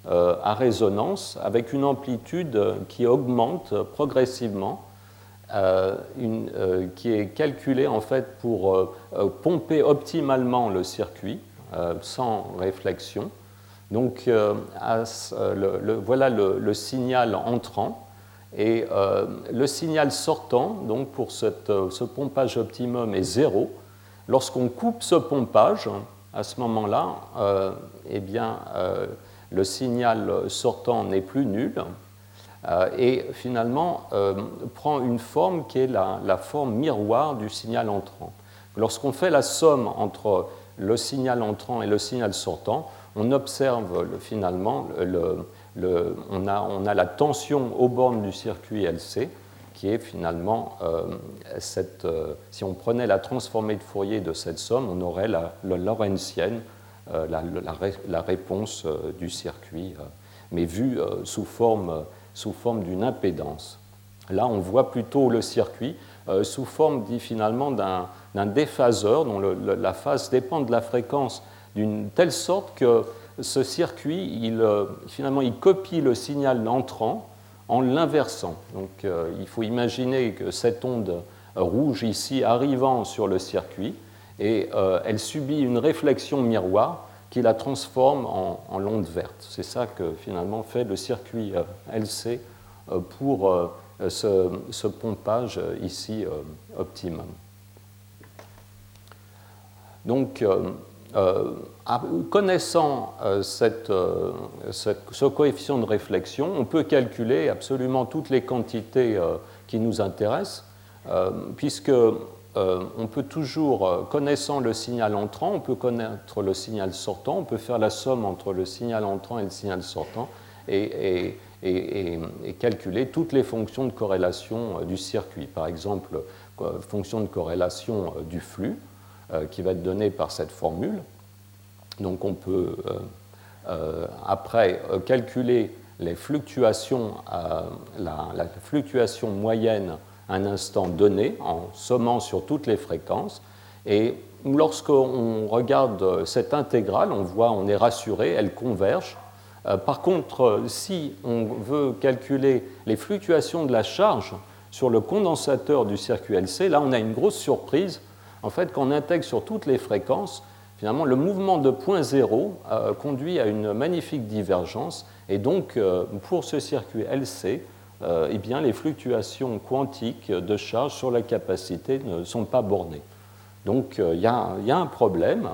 à résonance avec une amplitude qui augmente progressivement euh, euh, qui est calculée en fait pour euh, pomper optimalement le circuit sans réflexion. Donc voilà le, signal entrant et le signal sortant, donc pour ce pompage optimum est zéro. Lorsqu'on coupe ce pompage, à ce moment-là, eh bien, le signal sortant n'est plus nul et finalement euh, prend une forme qui est la, forme miroir du signal entrant. Lorsqu'on fait la somme entre le signal entrant et le signal sortant, on observe finalement, on, a, la tension aux bornes du circuit LC, qui est finalement euh, si on prenait la transformée de Fourier de cette somme, on aurait la, Lorentzienne, la, réponse du circuit, mais vue sous forme sous forme d'une impédance. Là, on voit plutôt le circuit euh, sous forme dit, finalement d'un déphaseur dont la phase dépend de la fréquence d'une telle sorte que ce circuit, il, euh, finalement, il copie le signal entrant en l'inversant. Donc euh, il faut imaginer que cette onde rouge ici arrivant sur le circuit, et elle subit une réflexion miroir qui la transforme en, l'onde verte. C'est ça que finalement fait le circuit euh, LC euh, pour euh, ce, pompage ici optimum. Donc, connaissant cette, ce coefficient de réflexion, on peut calculer absolument toutes les quantités qui nous intéressent, puisque euh, on peut toujours, euh, connaissant le signal entrant, on peut connaître le signal sortant, on peut faire la somme entre le signal entrant et le signal sortant et, calculer toutes les fonctions de corrélation euh, du circuit. Par exemple, fonction de corrélation du flux, qui va être donnée par cette formule. Donc on peut après calculer les fluctuations, la, fluctuation moyenne un instant donné en sommant sur toutes les fréquences. Et lorsqu'on regarde cette intégrale, on voit, on est rassuré, elle converge. Par contre, si on veut calculer les fluctuations de la charge sur le condensateur du circuit LC, là on a une grosse surprise. En fait, quand on intègre sur toutes les fréquences, finalement le mouvement de point zéro euh, conduit à une magnifique divergence. Et donc, euh, pour ce circuit LC, euh, eh bien, les fluctuations quantiques de charge sur la capacité ne sont pas bornées. Donc, il y, a un problème.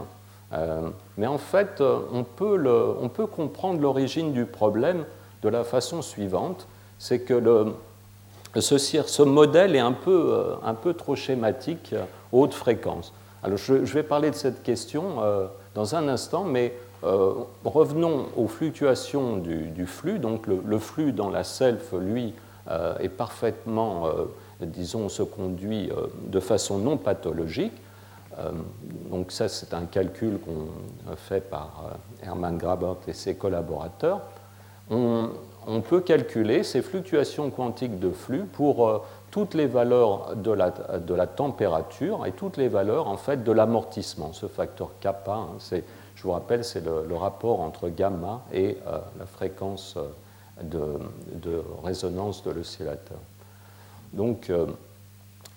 mais en fait, on peut, comprendre l'origine du problème de la façon suivante c'est que ce, modèle est un peu, euh, un peu trop schématique euh, haute fréquence. Alors je, vais parler de cette question euh, dans un instant, mais revenons aux fluctuations du, flux. Donc le, flux dans la self, lui, est parfaitement, disons, se conduit de façon non pathologique. donc ça, c'est un calcul qu'on fait par Hermann Grabert et ses collaborateurs. On, peut calculer ces fluctuations quantiques de flux pour euh, toutes les valeurs de la, température et toutes les valeurs en fait de l'amortissement. Ce facteur kappa, hein, je vous rappelle, c'est le, rapport entre gamma et euh, la fréquence euh, de, résonance de l'oscillateur. Donc,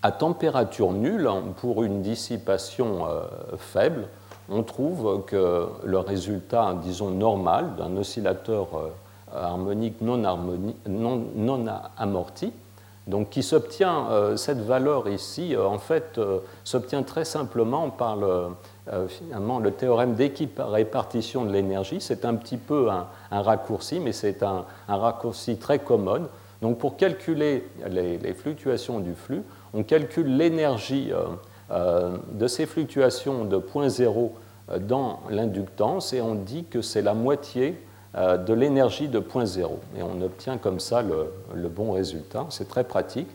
à température nulle, pour une dissipation faible, on trouve que le résultat, disons, normal d'un oscillateur harmonique non, amorti, donc qui s'obtient, euh, cette valeur ici, euh, en fait, euh, s'obtient très simplement par le, finalement, le théorème d'équipe-répartition de l'énergie. C'est un petit peu un, raccourci, mais c'est un, raccourci très commode. Donc pour calculer les, fluctuations du flux, on calcule l'énergie de ces fluctuations de point zéro dans l'inductance et on dit que c'est la moitié euh, de l'énergie de point zéro. Et on obtient comme ça le, bon résultat. C'est très pratique.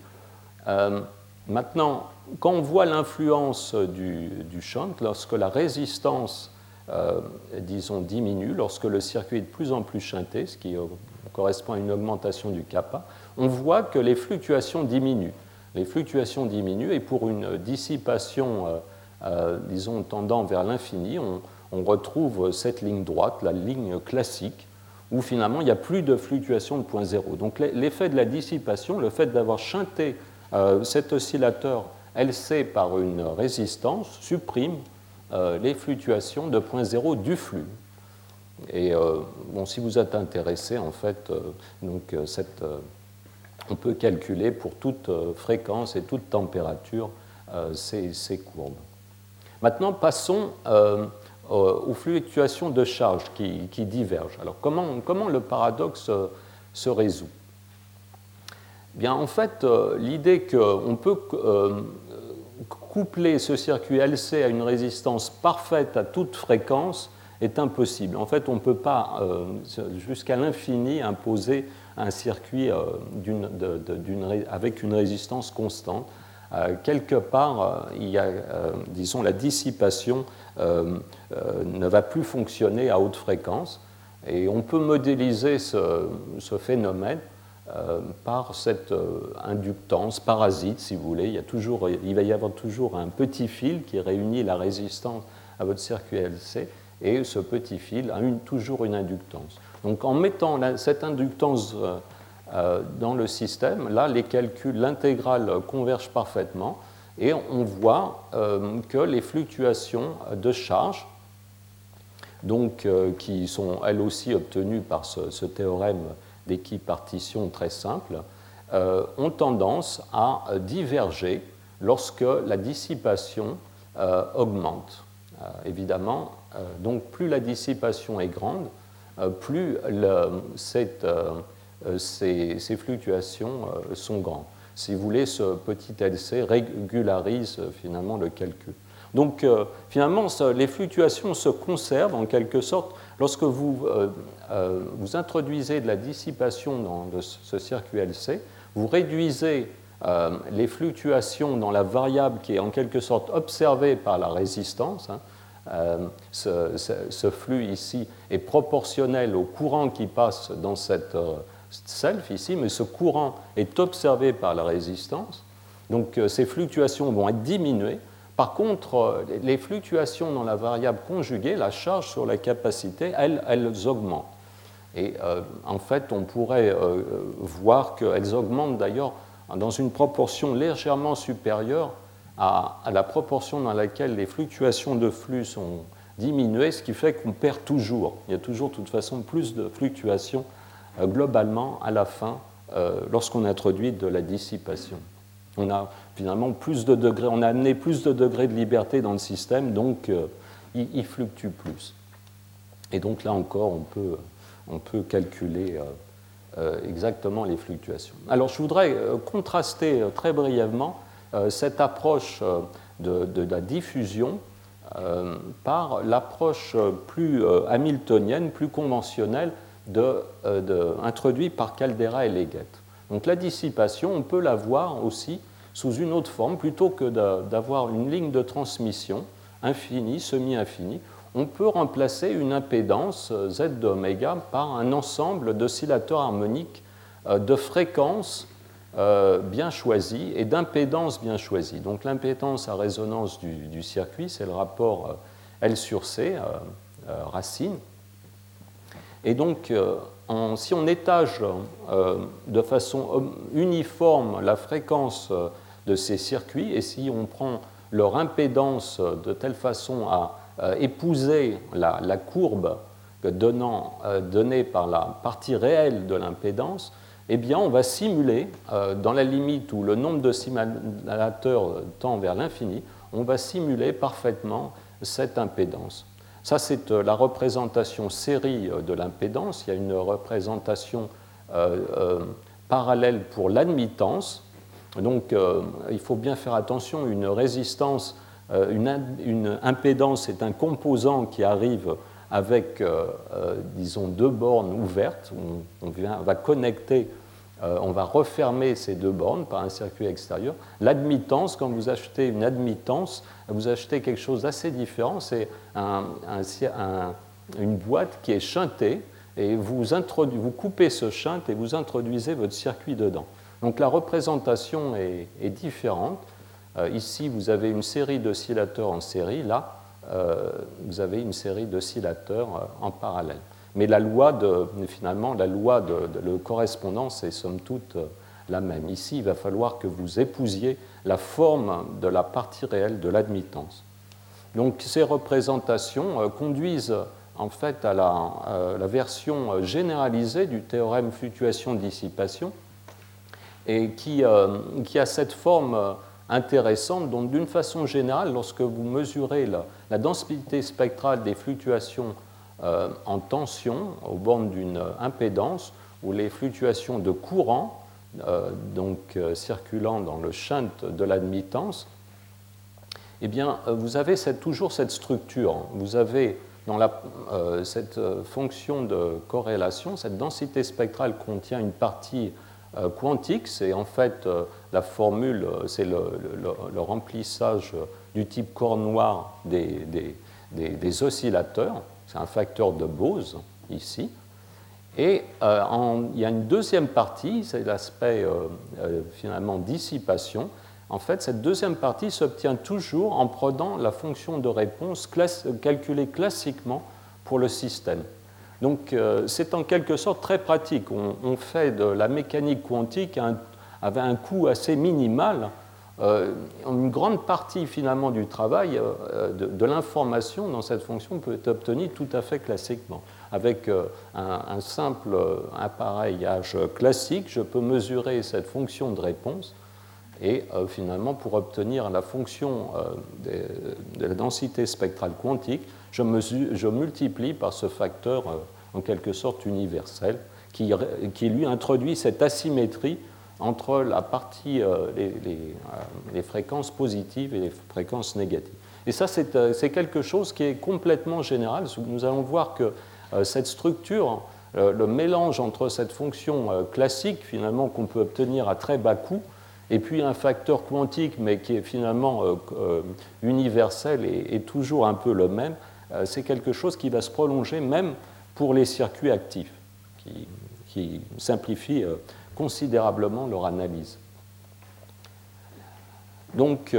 Euh, maintenant, quand on voit l'influence du, shunt, lorsque la résistance, euh, disons, diminue, lorsque le circuit est de plus en plus shunté, ce qui correspond à une augmentation du kappa, on voit que les fluctuations diminuent. Les fluctuations diminuent et pour une dissipation, disons, tendant vers l'infini, on, retrouve cette ligne droite, la ligne classique, où finalement il n'y a plus de fluctuation de point zéro. Donc l'effet de la dissipation, le fait d'avoir chanté euh, cet oscillateur LC par une résistance, supprime euh, les fluctuations de point zéro du flux. Et euh, bon, si vous êtes intéressé, en fait, cette, on peut calculer pour toute fréquence et toute température ces, courbes. Maintenant, passons euh, aux fluctuations de charge qui, divergent. Alors comment, le paradoxe euh, se résout? Bien, en fait, euh, l'idée qu'on peut coupler ce circuit LC à une résistance parfaite à toute fréquence est impossible. En fait, on ne peut pas jusqu'à l'infini imposer un circuit avec une résistance constante. quelque part, il y a, disons, la dissipation euh, euh, ne va plus fonctionner à haute fréquence. Et on peut modéliser ce, phénomène euh, par cette inductance parasite, si vous voulez. Il, y a toujours, il va y avoir toujours un petit fil qui réunit la résistance à votre circuit LC, et ce petit fil a toujours une inductance. Donc en mettant cette inductance dans le système, là, les calculs, l'intégrale converge parfaitement, et on voit euh, que les fluctuations de charge, donc, euh, qui sont elles aussi obtenues par ce, théorème d'équipartition très simple, euh, ont tendance à diverger lorsque la dissipation augmente. évidemment, donc plus la dissipation est grande, plus ces, ces, fluctuations sont grandes si vous voulez, ce petit LC régularise euh, finalement le calcul. Donc euh, finalement, les fluctuations se conservent en quelque sorte lorsque vous, euh, vous introduisez de la dissipation dans ce circuit LC, vous réduisez les fluctuations dans la variable qui est en quelque sorte observée par la résistance. Hein. ce, flux ici est proportionnel au courant qui passe dans cette self ici, mais ce courant est observé par la résistance. Donc ces fluctuations vont être diminuées. Par contre, les fluctuations dans la variable conjuguée, la charge sur la capacité, elles, augmentent. Et euh, en fait, on pourrait euh, voir qu'elles augmentent d'ailleurs dans une proportion légèrement supérieure à, la proportion dans laquelle les fluctuations de flux sont diminuées, ce qui fait qu'on perd toujours. Il y a toujours de toute façon plus de fluctuations euh, globalement à la fin lorsqu'on introduit de la dissipation. On a finalement plus de degrés, on a amené plus de degrés de liberté dans le système, donc il, il fluctue plus. Et donc là encore, on peut calculer euh, euh, exactement les fluctuations. Alors je voudrais euh, contraster très brièvement cette approche de, la diffusion par l'approche plus hamiltonienne, plus conventionnelle introduite par Caldera et Leggett. Donc la dissipation, on peut la voir aussi sous une autre forme, plutôt que d'avoir une ligne de transmission infinie, semi-infinie, on peut remplacer une impédance euh, Z d'oméga par un ensemble d'oscillateurs harmoniques euh, de fréquences euh, bien choisies et d'impédances bien choisies. Donc l'impédance à résonance du, circuit, c'est le rapport L sur C, racine. Et donc, si on étage de façon uniforme la fréquence de ces circuits et si on prend leur impédance de telle façon à euh, épouser la, courbe euh, donnée par la partie réelle de l'impédance, eh bien, on va simuler, euh, dans la limite où le nombre de simulateurs tend vers l'infini, on va simuler parfaitement cette impédance. Ça, c'est la représentation série de l'impédance. Il y a une représentation parallèle pour l'admittance. Donc, il faut bien faire attention, une résistance euh, une, impédance est un composant qui arrive avec, euh, euh, disons, deux bornes ouvertes. On, on va connecter, on va refermer ces deux bornes par un circuit extérieur. L'admittance, quand vous achetez une admittance, vous achetez quelque chose d'assez différent. C'est une boîte qui est chantée et vous, coupez ce shunt et vous introduisez votre circuit dedans. Donc la représentation est différente. Euh, ici, vous avez une série d'oscillateurs en série. Là, euh, vous avez une série d'oscillateurs euh, en parallèle. Mais la loi de, finalement, la loi de, correspondance est somme toute la même. Ici, il va falloir que vous épousiez la forme de la partie réelle de l'admittance. Donc ces représentations conduisent en fait à la, la, version généralisée du théorème fluctuation-dissipation et qui, a cette forme intéressante. Donc, d'une façon générale, lorsque vous mesurez la, densité spectrale des fluctuations euh, en tension aux bornes d'une impédance, ou les fluctuations de courant, euh, donc euh, circulant dans le shunt de l'admittance, eh bien, vous avez toujours cette structure. Vous avez dans cette fonction de corrélation, cette densité spectrale contient une partie quantique, c'est en fait la formule, c'est le, remplissage du type corps noir des, oscillateurs. C'est un facteur de Bose ici. Et euh, il y a une deuxième partie, c'est l'aspect euh, finalement dissipation. En fait, cette deuxième partie s'obtient toujours en prenant la fonction de réponse calculée classiquement pour le système. Donc, c'est en quelque sorte très pratique. On, fait de la mécanique quantique avait un coût assez minimal. Euh, une grande partie finalement du travail euh, de, l'information dans cette fonction peut être obtenue tout à fait classiquement. Avec euh, un, simple appareillage classique, je peux mesurer cette fonction de réponse et finalement pour obtenir la fonction de, la densité spectrale quantique, je, multiplie par ce facteur en quelque sorte universel qui lui introduit cette asymétrie entre la partie, euh, les, euh, les, fréquences positives et les fréquences négatives. Et ça, euh, c'est quelque chose qui est complètement général. Nous allons voir que cette structure, le mélange entre cette fonction classique, finalement, qu'on peut obtenir à très bas coût, et puis un facteur quantique, mais qui est finalement universel et, toujours un peu le même, c'est quelque chose qui va se prolonger même pour les circuits actifs, qui, qui simplifie considérablement leur analyse. Donc,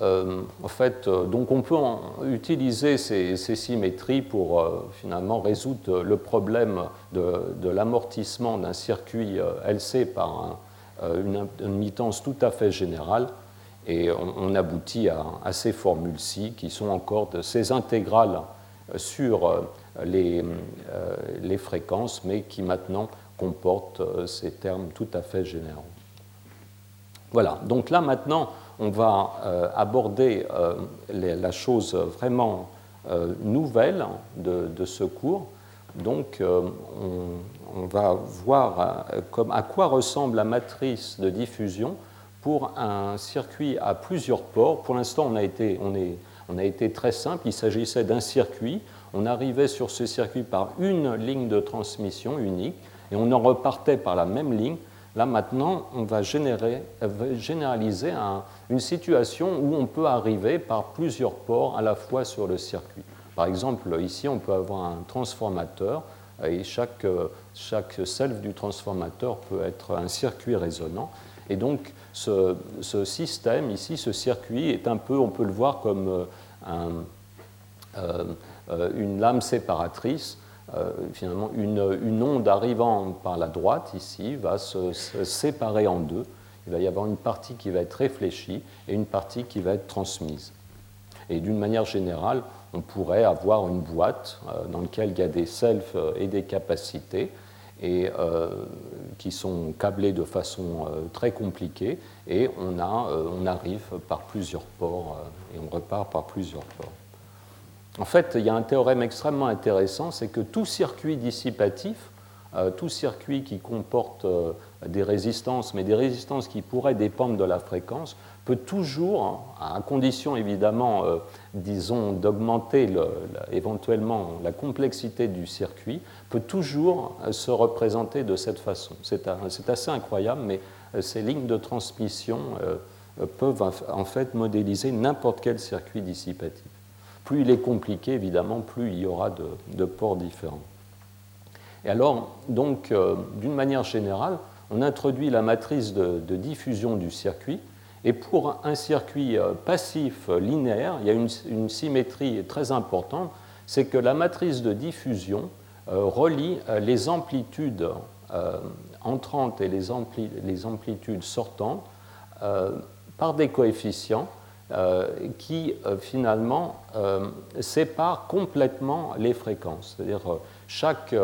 euh, en fait, euh, donc on peut utiliser ces, symétries pour euh, finalement résoudre le problème de, l'amortissement d'un circuit LC par une, une, tout à fait générale. Et on, aboutit à, ces formules-ci qui sont encore de ces intégrales sur les, fréquences, mais qui maintenant comportent ces termes tout à fait généraux. Voilà, donc là maintenant, on va euh, aborder euh, la chose vraiment euh, nouvelle de, ce cours. Donc, on, va voir à quoi ressemble la matrice de diffusion pour un circuit à plusieurs ports. Pour l'instant, on, on a été très simple. Il s'agissait d'un circuit. On arrivait sur ce circuit par une ligne de transmission unique et on en repartait par la même ligne Là, maintenant, on va généraliser une situation où on peut arriver par plusieurs ports à la fois sur le circuit. Par exemple, ici, on peut avoir un transformateur et chaque, chaque self du transformateur peut être un circuit résonant. Et donc, ce, système ici, ce circuit, est un peu, on peut le voir comme euh, euh, une lame séparatrice euh, finalement, une, onde arrivant par la droite, ici, va se, séparer en deux. Il va y avoir une partie qui va être réfléchie et une partie qui va être transmise. Et d'une manière générale, on pourrait avoir une boîte euh, dans laquelle il y a des selfs et des capacités et euh, qui sont câblés de façon très compliquée et on arrive par plusieurs ports et on repart par plusieurs ports. En fait, il y a un théorème extrêmement intéressant, c'est que tout circuit dissipatif, euh, tout circuit qui comporte euh, des résistances, mais des résistances qui pourraient dépendre de la fréquence, peut toujours, hein, à condition évidemment, euh, disons, d'augmenter éventuellement la complexité du circuit, peut toujours se représenter de cette façon. C'est assez incroyable, mais ces lignes de transmission peuvent en fait modéliser n'importe quel circuit dissipatif. Plus il est compliqué, évidemment, plus il y aura de, ports différents. Et alors, donc, euh, d'une manière générale, on introduit la matrice de, diffusion du circuit. Et pour un circuit euh, passif linéaire, il y a une, symétrie très importante, c'est que la matrice de diffusion euh, relie les amplitudes entrantes et les, amplitudes sortantes par des coefficients euh, qui euh, finalement euh, sépare complètement les fréquences. C'est-à-dire chaque,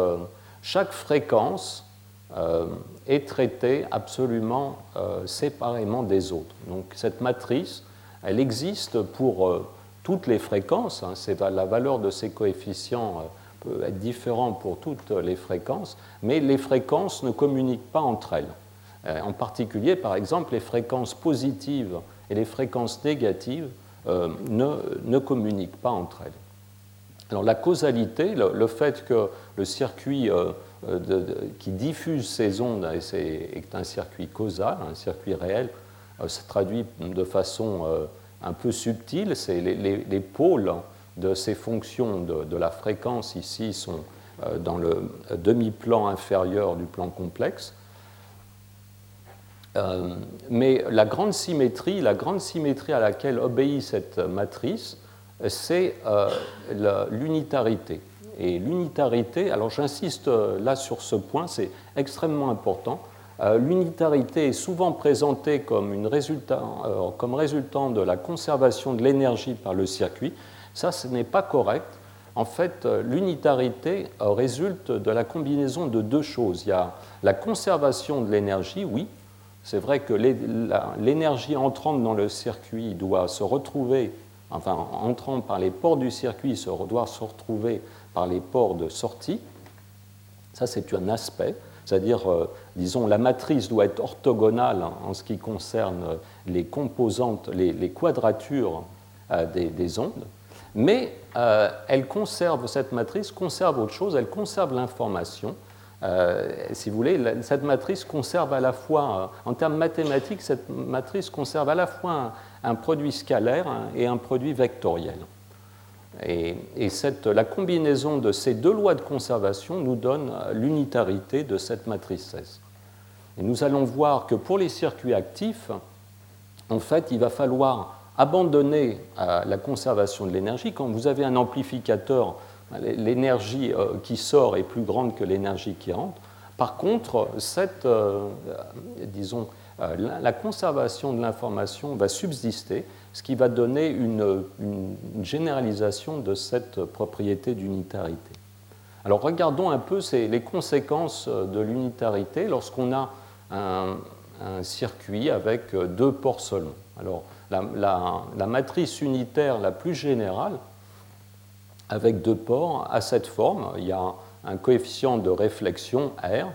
chaque fréquence est traitée absolument séparément des autres. Donc cette matrice, elle existe pour toutes les fréquences. Hein, la valeur de ces coefficients peut être différente pour toutes les fréquences, mais les fréquences ne communiquent pas entre elles. En particulier, par exemple, les fréquences positives et les fréquences négatives euh, ne, communiquent pas entre elles. Alors la causalité, le, fait que le circuit euh, qui diffuse ces ondes est, un circuit causal, un circuit réel, euh, se traduit de façon un peu subtile. C'est les, pôles de ces fonctions de, la fréquence ici sont dans le demi-plan inférieur du plan complexe. Euh, mais la grande symétrie, la grande symétrie à laquelle obéit cette matrice, c'est euh, l'unitarité. Et l'unitarité, alors j'insiste euh, là sur ce point, c'est extrêmement important. l'unitarité est souvent présentée comme, une résultat, comme résultant de la conservation de l'énergie par le circuit. Ça, ce n'est pas correct. En fait, l'unitarité résulte de la combinaison de deux choses. Il y a la conservation de l'énergie, oui, c'est vrai que l'énergie entrante dans le circuit doit se retrouver, enfin entrant par les ports du circuit, doit se retrouver par les ports de sortie. Ça, c'est un aspect. C'est-à-dire, euh, disons, la matrice doit être orthogonale en ce qui concerne les composantes, les, quadratures euh, des, ondes, mais euh, elle conserve, cette matrice conserve autre chose, elle conserve l'information si vous voulez, cette matrice conserve à la fois, en termes mathématiques, cette matrice conserve à la fois un, produit scalaire et un produit vectoriel. Et, la combinaison de ces deux lois de conservation nous donne l'unitarité de cette matrice S. Et nous allons voir que pour les circuits actifs, en fait, il va falloir abandonner euh, la conservation de l'énergie. Quand vous avez un amplificateur, l'énergie euh, qui sort est plus grande que l'énergie qui rentre. Par contre, cette, euh, disons, la conservation de l'information va subsister, ce qui va donner une, généralisation de cette propriété d'unitarité. Alors regardons un peu les conséquences de l'unitarité lorsqu'on a un, un, circuit avec deux ports seulement. Alors la, matrice unitaire la plus générale, avec deux ports, a cette forme. Il y a un coefficient de réflexion R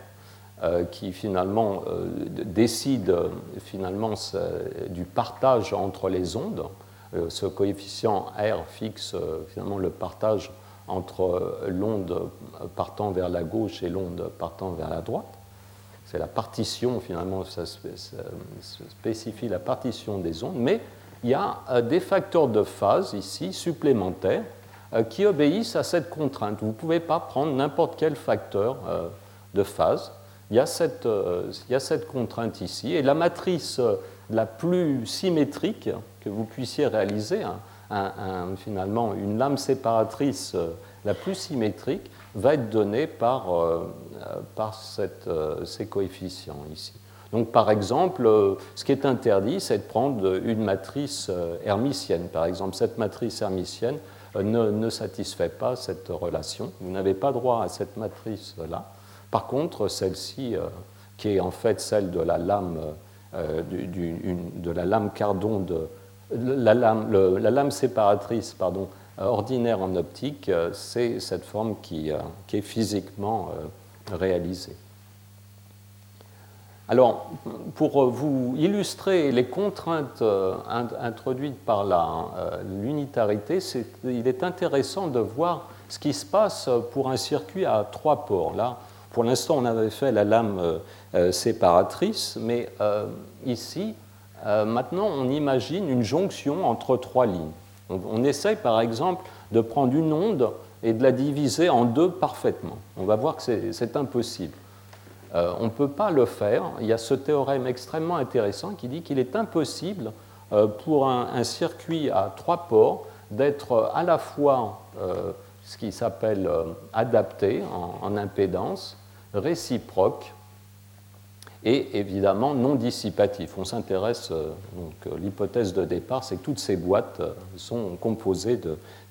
euh, qui finalement euh, décide finalement du partage entre les ondes. Euh, ce coefficient R fixe finalement le partage entre l'onde partant vers la gauche et l'onde partant vers la droite. C'est la partition, finalement, ça spécifie la partition des ondes, mais il y a des facteurs de phase ici supplémentaires qui obéissent à cette contrainte. Vous ne pouvez pas prendre n'importe quel facteur euh, de phase. Il y, a cette, il y, a cette, contrainte ici. Et la matrice la plus symétrique que vous puissiez réaliser, finalement une lame séparatrice la plus symétrique, va être donnée par, par ces coefficients ici. Donc, par exemple, euh, ce qui est interdit, c'est de prendre une matrice euh, hermitienne. Par exemple, cette matrice hermitienne euh, ne, satisfait pas cette relation. Vous n'avez pas droit à cette matrice-là. Par contre, celle-ci, qui est en fait celle de la lame, lame cardon de la lame, la lame séparatrice ordinaire en optique, c'est cette forme qui, est physiquement réalisée. Alors, pour vous illustrer les contraintes euh, introduites par euh, l'unitarité, il est intéressant de voir ce qui se passe pour un circuit à trois ports. Là, pour l'instant, on avait fait la lame euh, séparatrice, mais ici, maintenant, on imagine une jonction entre trois lignes. On, on essaye, par exemple, de prendre une onde et de la diviser en deux parfaitement. On va voir que c'est impossible. Euh, on ne peut pas le faire. Il y a ce théorème extrêmement intéressant qui dit qu'il est impossible euh, pour un, circuit à trois ports d'être à la fois euh, ce qui s'appelle adapté en, impédance, réciproque et évidemment non dissipatif. On s'intéresse, donc l'hypothèse de départ, c'est que toutes ces boîtes sont composées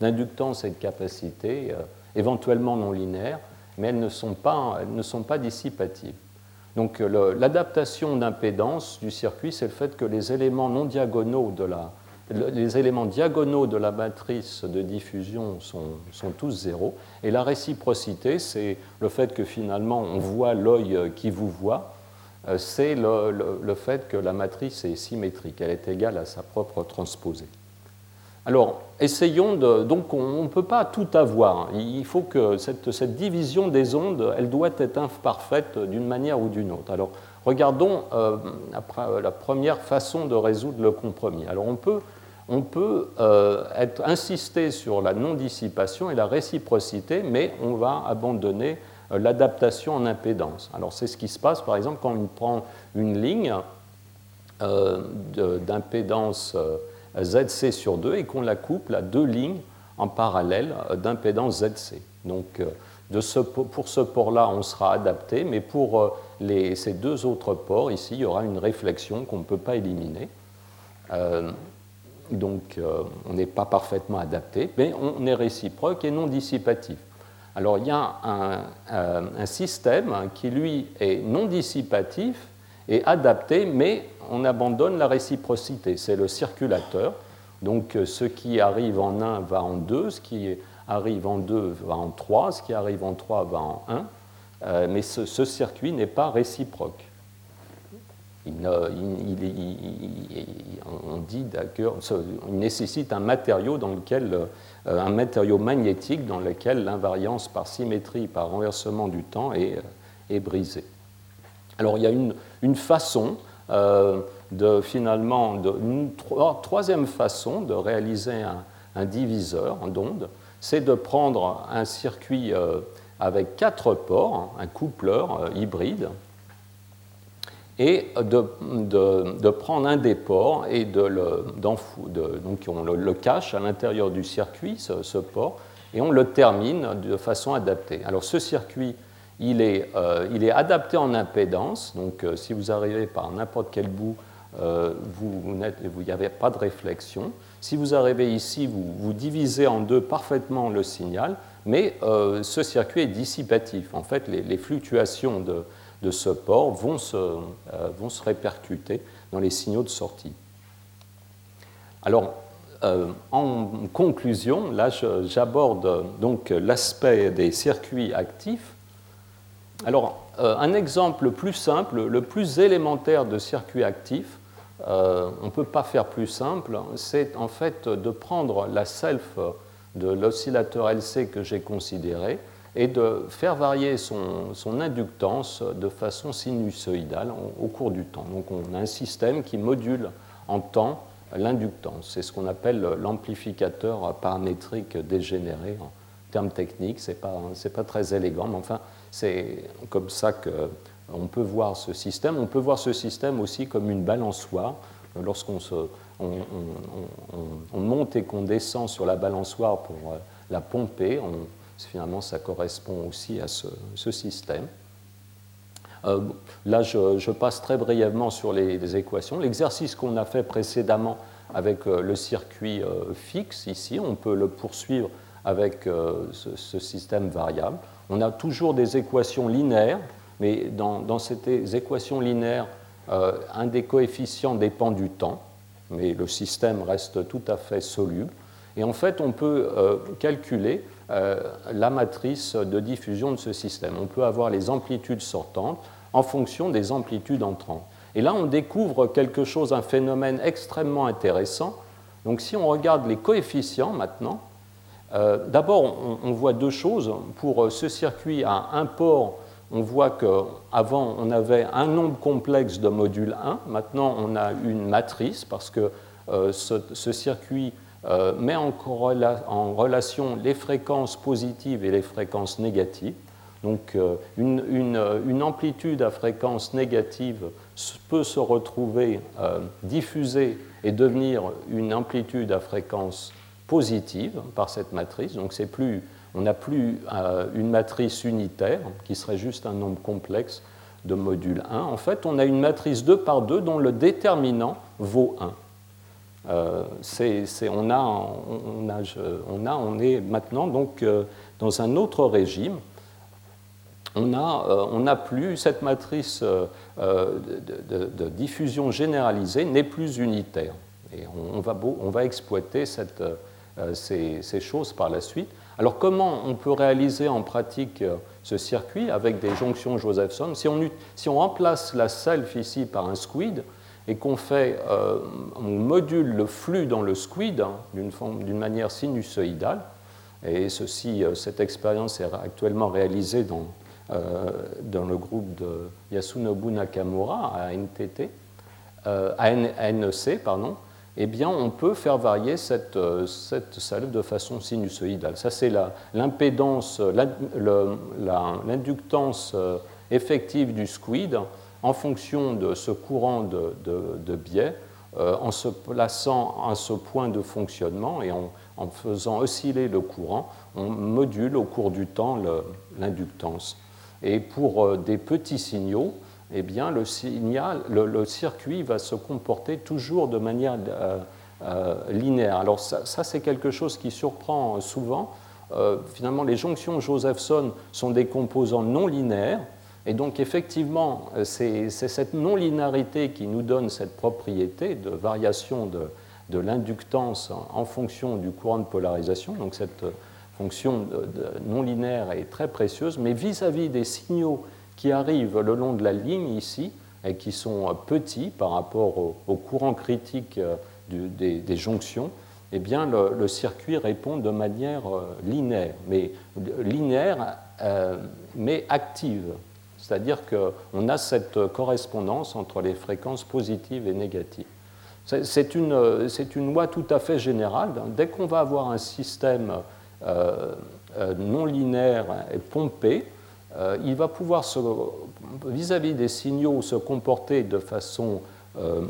d'inductance et de capacité, éventuellement non linéaires, mais elles ne sont pas, elles ne sont pas dissipatives. Donc l'adaptation d'impédance du circuit, c'est le fait que les éléments non diagonaux de la, les éléments diagonaux de la matrice de diffusion sont, sont tous zéro. Et la réciprocité, c'est le fait que finalement on voit l'œil qui vous voit. Euh, c'est le, le, fait que la matrice est symétrique, elle est égale à sa propre transposée. Alors, essayons de. Donc, on ne peut pas tout avoir. Il faut que cette, division des ondes, elle doit être imparfaite d'une manière ou d'une autre. Alors, regardons euh, la première façon de résoudre le compromis. Alors, on peut, on peut euh, insister sur la non-dissipation et la réciprocité, mais on va abandonner euh, l'adaptation en impédance. Alors, c'est ce qui se passe, par exemple, quand on prend une ligne d'impédance ZC sur 2 et qu'on la couple à deux lignes en parallèle d'impédance ZC. Donc, euh, pour ce port-là, on sera adapté, mais pour euh, ces deux autres ports, ici, il y aura une réflexion qu'on ne peut pas éliminer. Euh, donc, on n'est pas parfaitement adapté, mais on est réciproque et non dissipatif. Alors, il y a un, un système qui, lui, est non dissipatif et adapté, mais on abandonne la réciprocité. C'est le circulateur. Donc euh, ce qui arrive en 1 va en 2, ce qui arrive en 2 va en 3, ce qui arrive en 3 va en 1. Euh, mais ce, circuit n'est pas réciproque. Il, on dit il nécessite un matériau dans lequel, euh, un matériau magnétique dans lequel l'invariance par symétrie, par renversement du temps est, est brisé. Alors il y a une, façon de finalement, une troisième façon de réaliser un, diviseur d'onde, c'est de prendre un circuit avec quatre ports, un coupleur hybride, et de, prendre un des ports et de le, donc on le, cache à l'intérieur du circuit, ce, port, et on le termine de façon adaptée. Alors ce circuit, il est, euh, il est adapté en impédance, donc euh, si vous arrivez par n'importe quel bout, euh, vous n'y avez pas de réflexion. Si vous arrivez ici, vous, divisez en deux parfaitement le signal, mais ce circuit est dissipatif. En fait, les fluctuations de, ce port vont se, euh, vont se répercuter dans les signaux de sortie. Alors, euh, en conclusion, là j'aborde donc l'aspect des circuits actifs. Alors, euh, un exemple plus simple, le plus élémentaire de circuit actif, on ne peut pas faire plus simple, c'est en fait de prendre la self de l'oscillateur LC que j'ai considéré, et de faire varier son, inductance de façon sinusoïdale au cours du temps. Donc on a un système qui module en temps l'inductance. C'est ce qu'on appelle l'amplificateur paramétrique dégénéré en termes techniques. Ce n'est pas, très élégant, mais enfin, c'est comme ça qu'on peut voir ce système. On peut voir ce système aussi comme une balançoire. Lorsqu'on on, monte et qu'on descend sur la balançoire pour la pomper, finalement ça correspond aussi à ce, système. Euh, là, je, passe très brièvement sur les, équations. L'exercice qu'on a fait précédemment avec euh, le circuit euh, fixe, ici, on peut le poursuivre avec ce, système variable. On a toujours des équations linéaires, mais dans, ces équations linéaires, un des coefficients dépend du temps, mais le système reste tout à fait soluble. Et en fait, on peut calculer euh, la matrice de diffusion de ce système. On peut avoir les amplitudes sortantes en fonction des amplitudes entrantes. Et là, on découvre quelque chose, un phénomène extrêmement intéressant. Donc si on regarde les coefficients maintenant, euh, d'abord, on, voit deux choses. Pour euh, ce circuit à un port, on voit qu'avant, on avait un nombre complexe de modules 1. Maintenant, on a une matrice parce que ce, circuit euh, met en, relation les fréquences positives et les fréquences négatives. Donc euh, une, amplitude à fréquence négative peut se retrouver euh, diffusée et devenir une amplitude à fréquence positive par cette matrice. Donc on n'a plus une matrice unitaire qui serait juste un nombre complexe de module 1. En fait, on a une matrice 2 par 2 dont le déterminant vaut 1. Euh, on, est maintenant donc euh, dans un autre régime. On n'a euh, plus cette matrice de, diffusion généralisée n'est plus unitaire. Et on, va, on va exploiter cette, ces, ces, choses par la suite. Alors comment on peut réaliser en pratique ce circuit avec des jonctions Josephson? Si on, remplace la self ici par un squid, et qu'on fait, euh, on module le flux dans le squid hein, d'une manière sinusoïdale. Et ceci, euh, cette expérience est actuellement réalisée dans, euh, dans le groupe de Yasunobu Nakamura à NTT, à NEC, pardon. Eh bien, on peut faire varier cette, cette salve de façon sinusoïdale. Ça, c'est l'impédance, l'inductance effective du squid en fonction de ce courant de, biais, euh, en se plaçant à ce point de fonctionnement et en, faisant osciller le courant, on module au cours du temps l'inductance. Et pour euh, des petits signaux, eh bien, le, signal, le, circuit va se comporter toujours de manière euh, linéaire. Alors ça, c'est quelque chose qui surprend souvent. finalement, les jonctions Josephson sont des composants non linéaires, et donc effectivement, euh, c'est cette non-linéarité qui nous donne cette propriété de variation de, l'inductance en fonction du courant de polarisation. Donc cette fonction non linéaire est très précieuse, mais vis-à-vis des signaux qui arrivent le long de la ligne ici, et qui sont petits par rapport au, courant critique euh, des, jonctions, eh bien, le, circuit répond de manière euh, linéaire, mais linéaire, mais active. C'est-à-dire qu'on a cette correspondance entre les fréquences positives et négatives. C'est une, loi tout à fait générale. Dès qu'on va avoir un système euh, euh, non linéaire et pompé, euh, il va pouvoir, vis-à-vis des signaux, se comporter de façon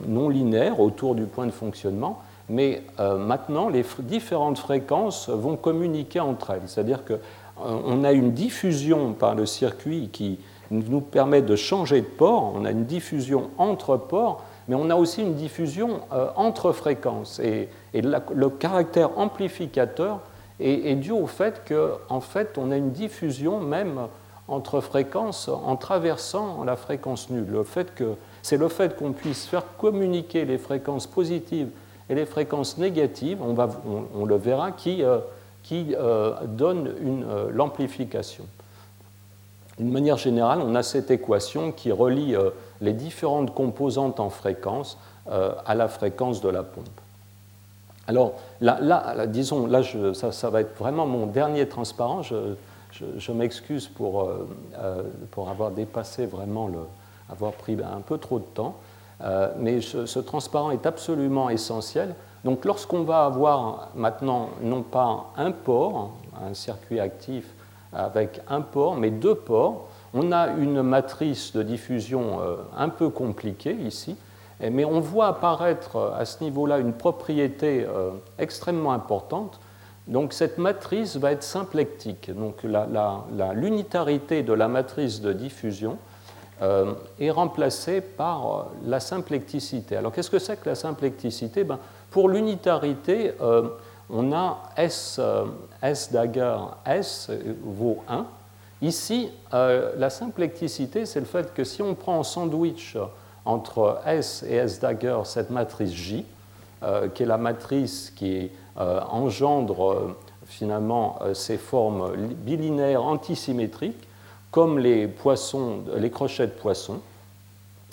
non linéaire autour du point de fonctionnement, mais maintenant, les différentes fréquences vont communiquer entre elles. C'est-à-dire qu'on a une diffusion par le circuit qui nous permet de changer de port, on a une diffusion entre ports, mais on a aussi une diffusion entre fréquences. Et, le caractère amplificateur est, dû au fait qu'en fait, on a une diffusion même entre fréquences en traversant la fréquence nulle. Le fait que, c'est le fait qu'on puisse faire communiquer les fréquences positives et les fréquences négatives, on, va, on, le verra, qui, euh, qui euh, donne euh, l'amplification. D'une manière générale, on a cette équation qui relie les différentes composantes en fréquence à la fréquence de la pompe. Alors là, disons, là, ça, va être vraiment mon dernier transparent. M'excuse pour, euh, euh, pour, avoir dépassé vraiment, avoir pris un peu trop de temps. Euh, mais ce, transparent est absolument essentiel. Donc lorsqu'on va avoir maintenant non pas un port, un circuit actif avec un port, mais deux ports, on a une matrice de diffusion un peu compliquée ici, mais on voit apparaître à ce niveau-là une propriété extrêmement importante. Donc cette matrice va être symplectique. Donc l'unitarité de la matrice de diffusion euh, est remplacée par la symplecticité. Alors qu'est-ce que c'est que la symplecticité? Ben, Pour l'unitarité, on a S, S dagger S vaut 1. Ici, la symplecticité, c'est le fait que si on prend en sandwich entre S et S dagger cette matrice J, euh, qui est la matrice qui euh, engendre euh, finalement ces formes bilinéaires antisymétriques, comme les, poissons, crochets de poisson,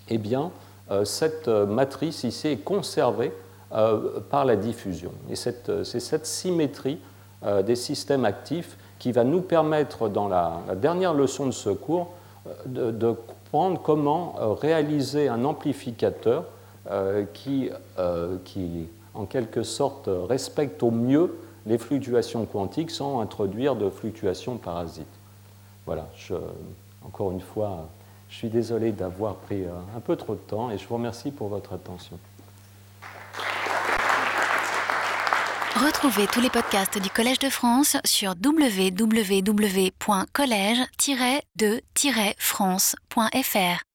eh bien, cette matrice ici est conservée par la diffusion. Et c'est cette symétrie des systèmes actifs qui va nous permettre, dans la, dernière leçon de ce cours, de, de comment euh, réaliser un amplificateur euh, euh, qui, en quelque sorte, respecte au mieux les fluctuations quantiques sans introduire de fluctuations parasites. Voilà, encore une fois, je suis désolé d'avoir pris un peu trop de temps et je vous remercie pour votre attention. Retrouvez tous les podcasts du Collège de France sur www.collège-de-france.fr.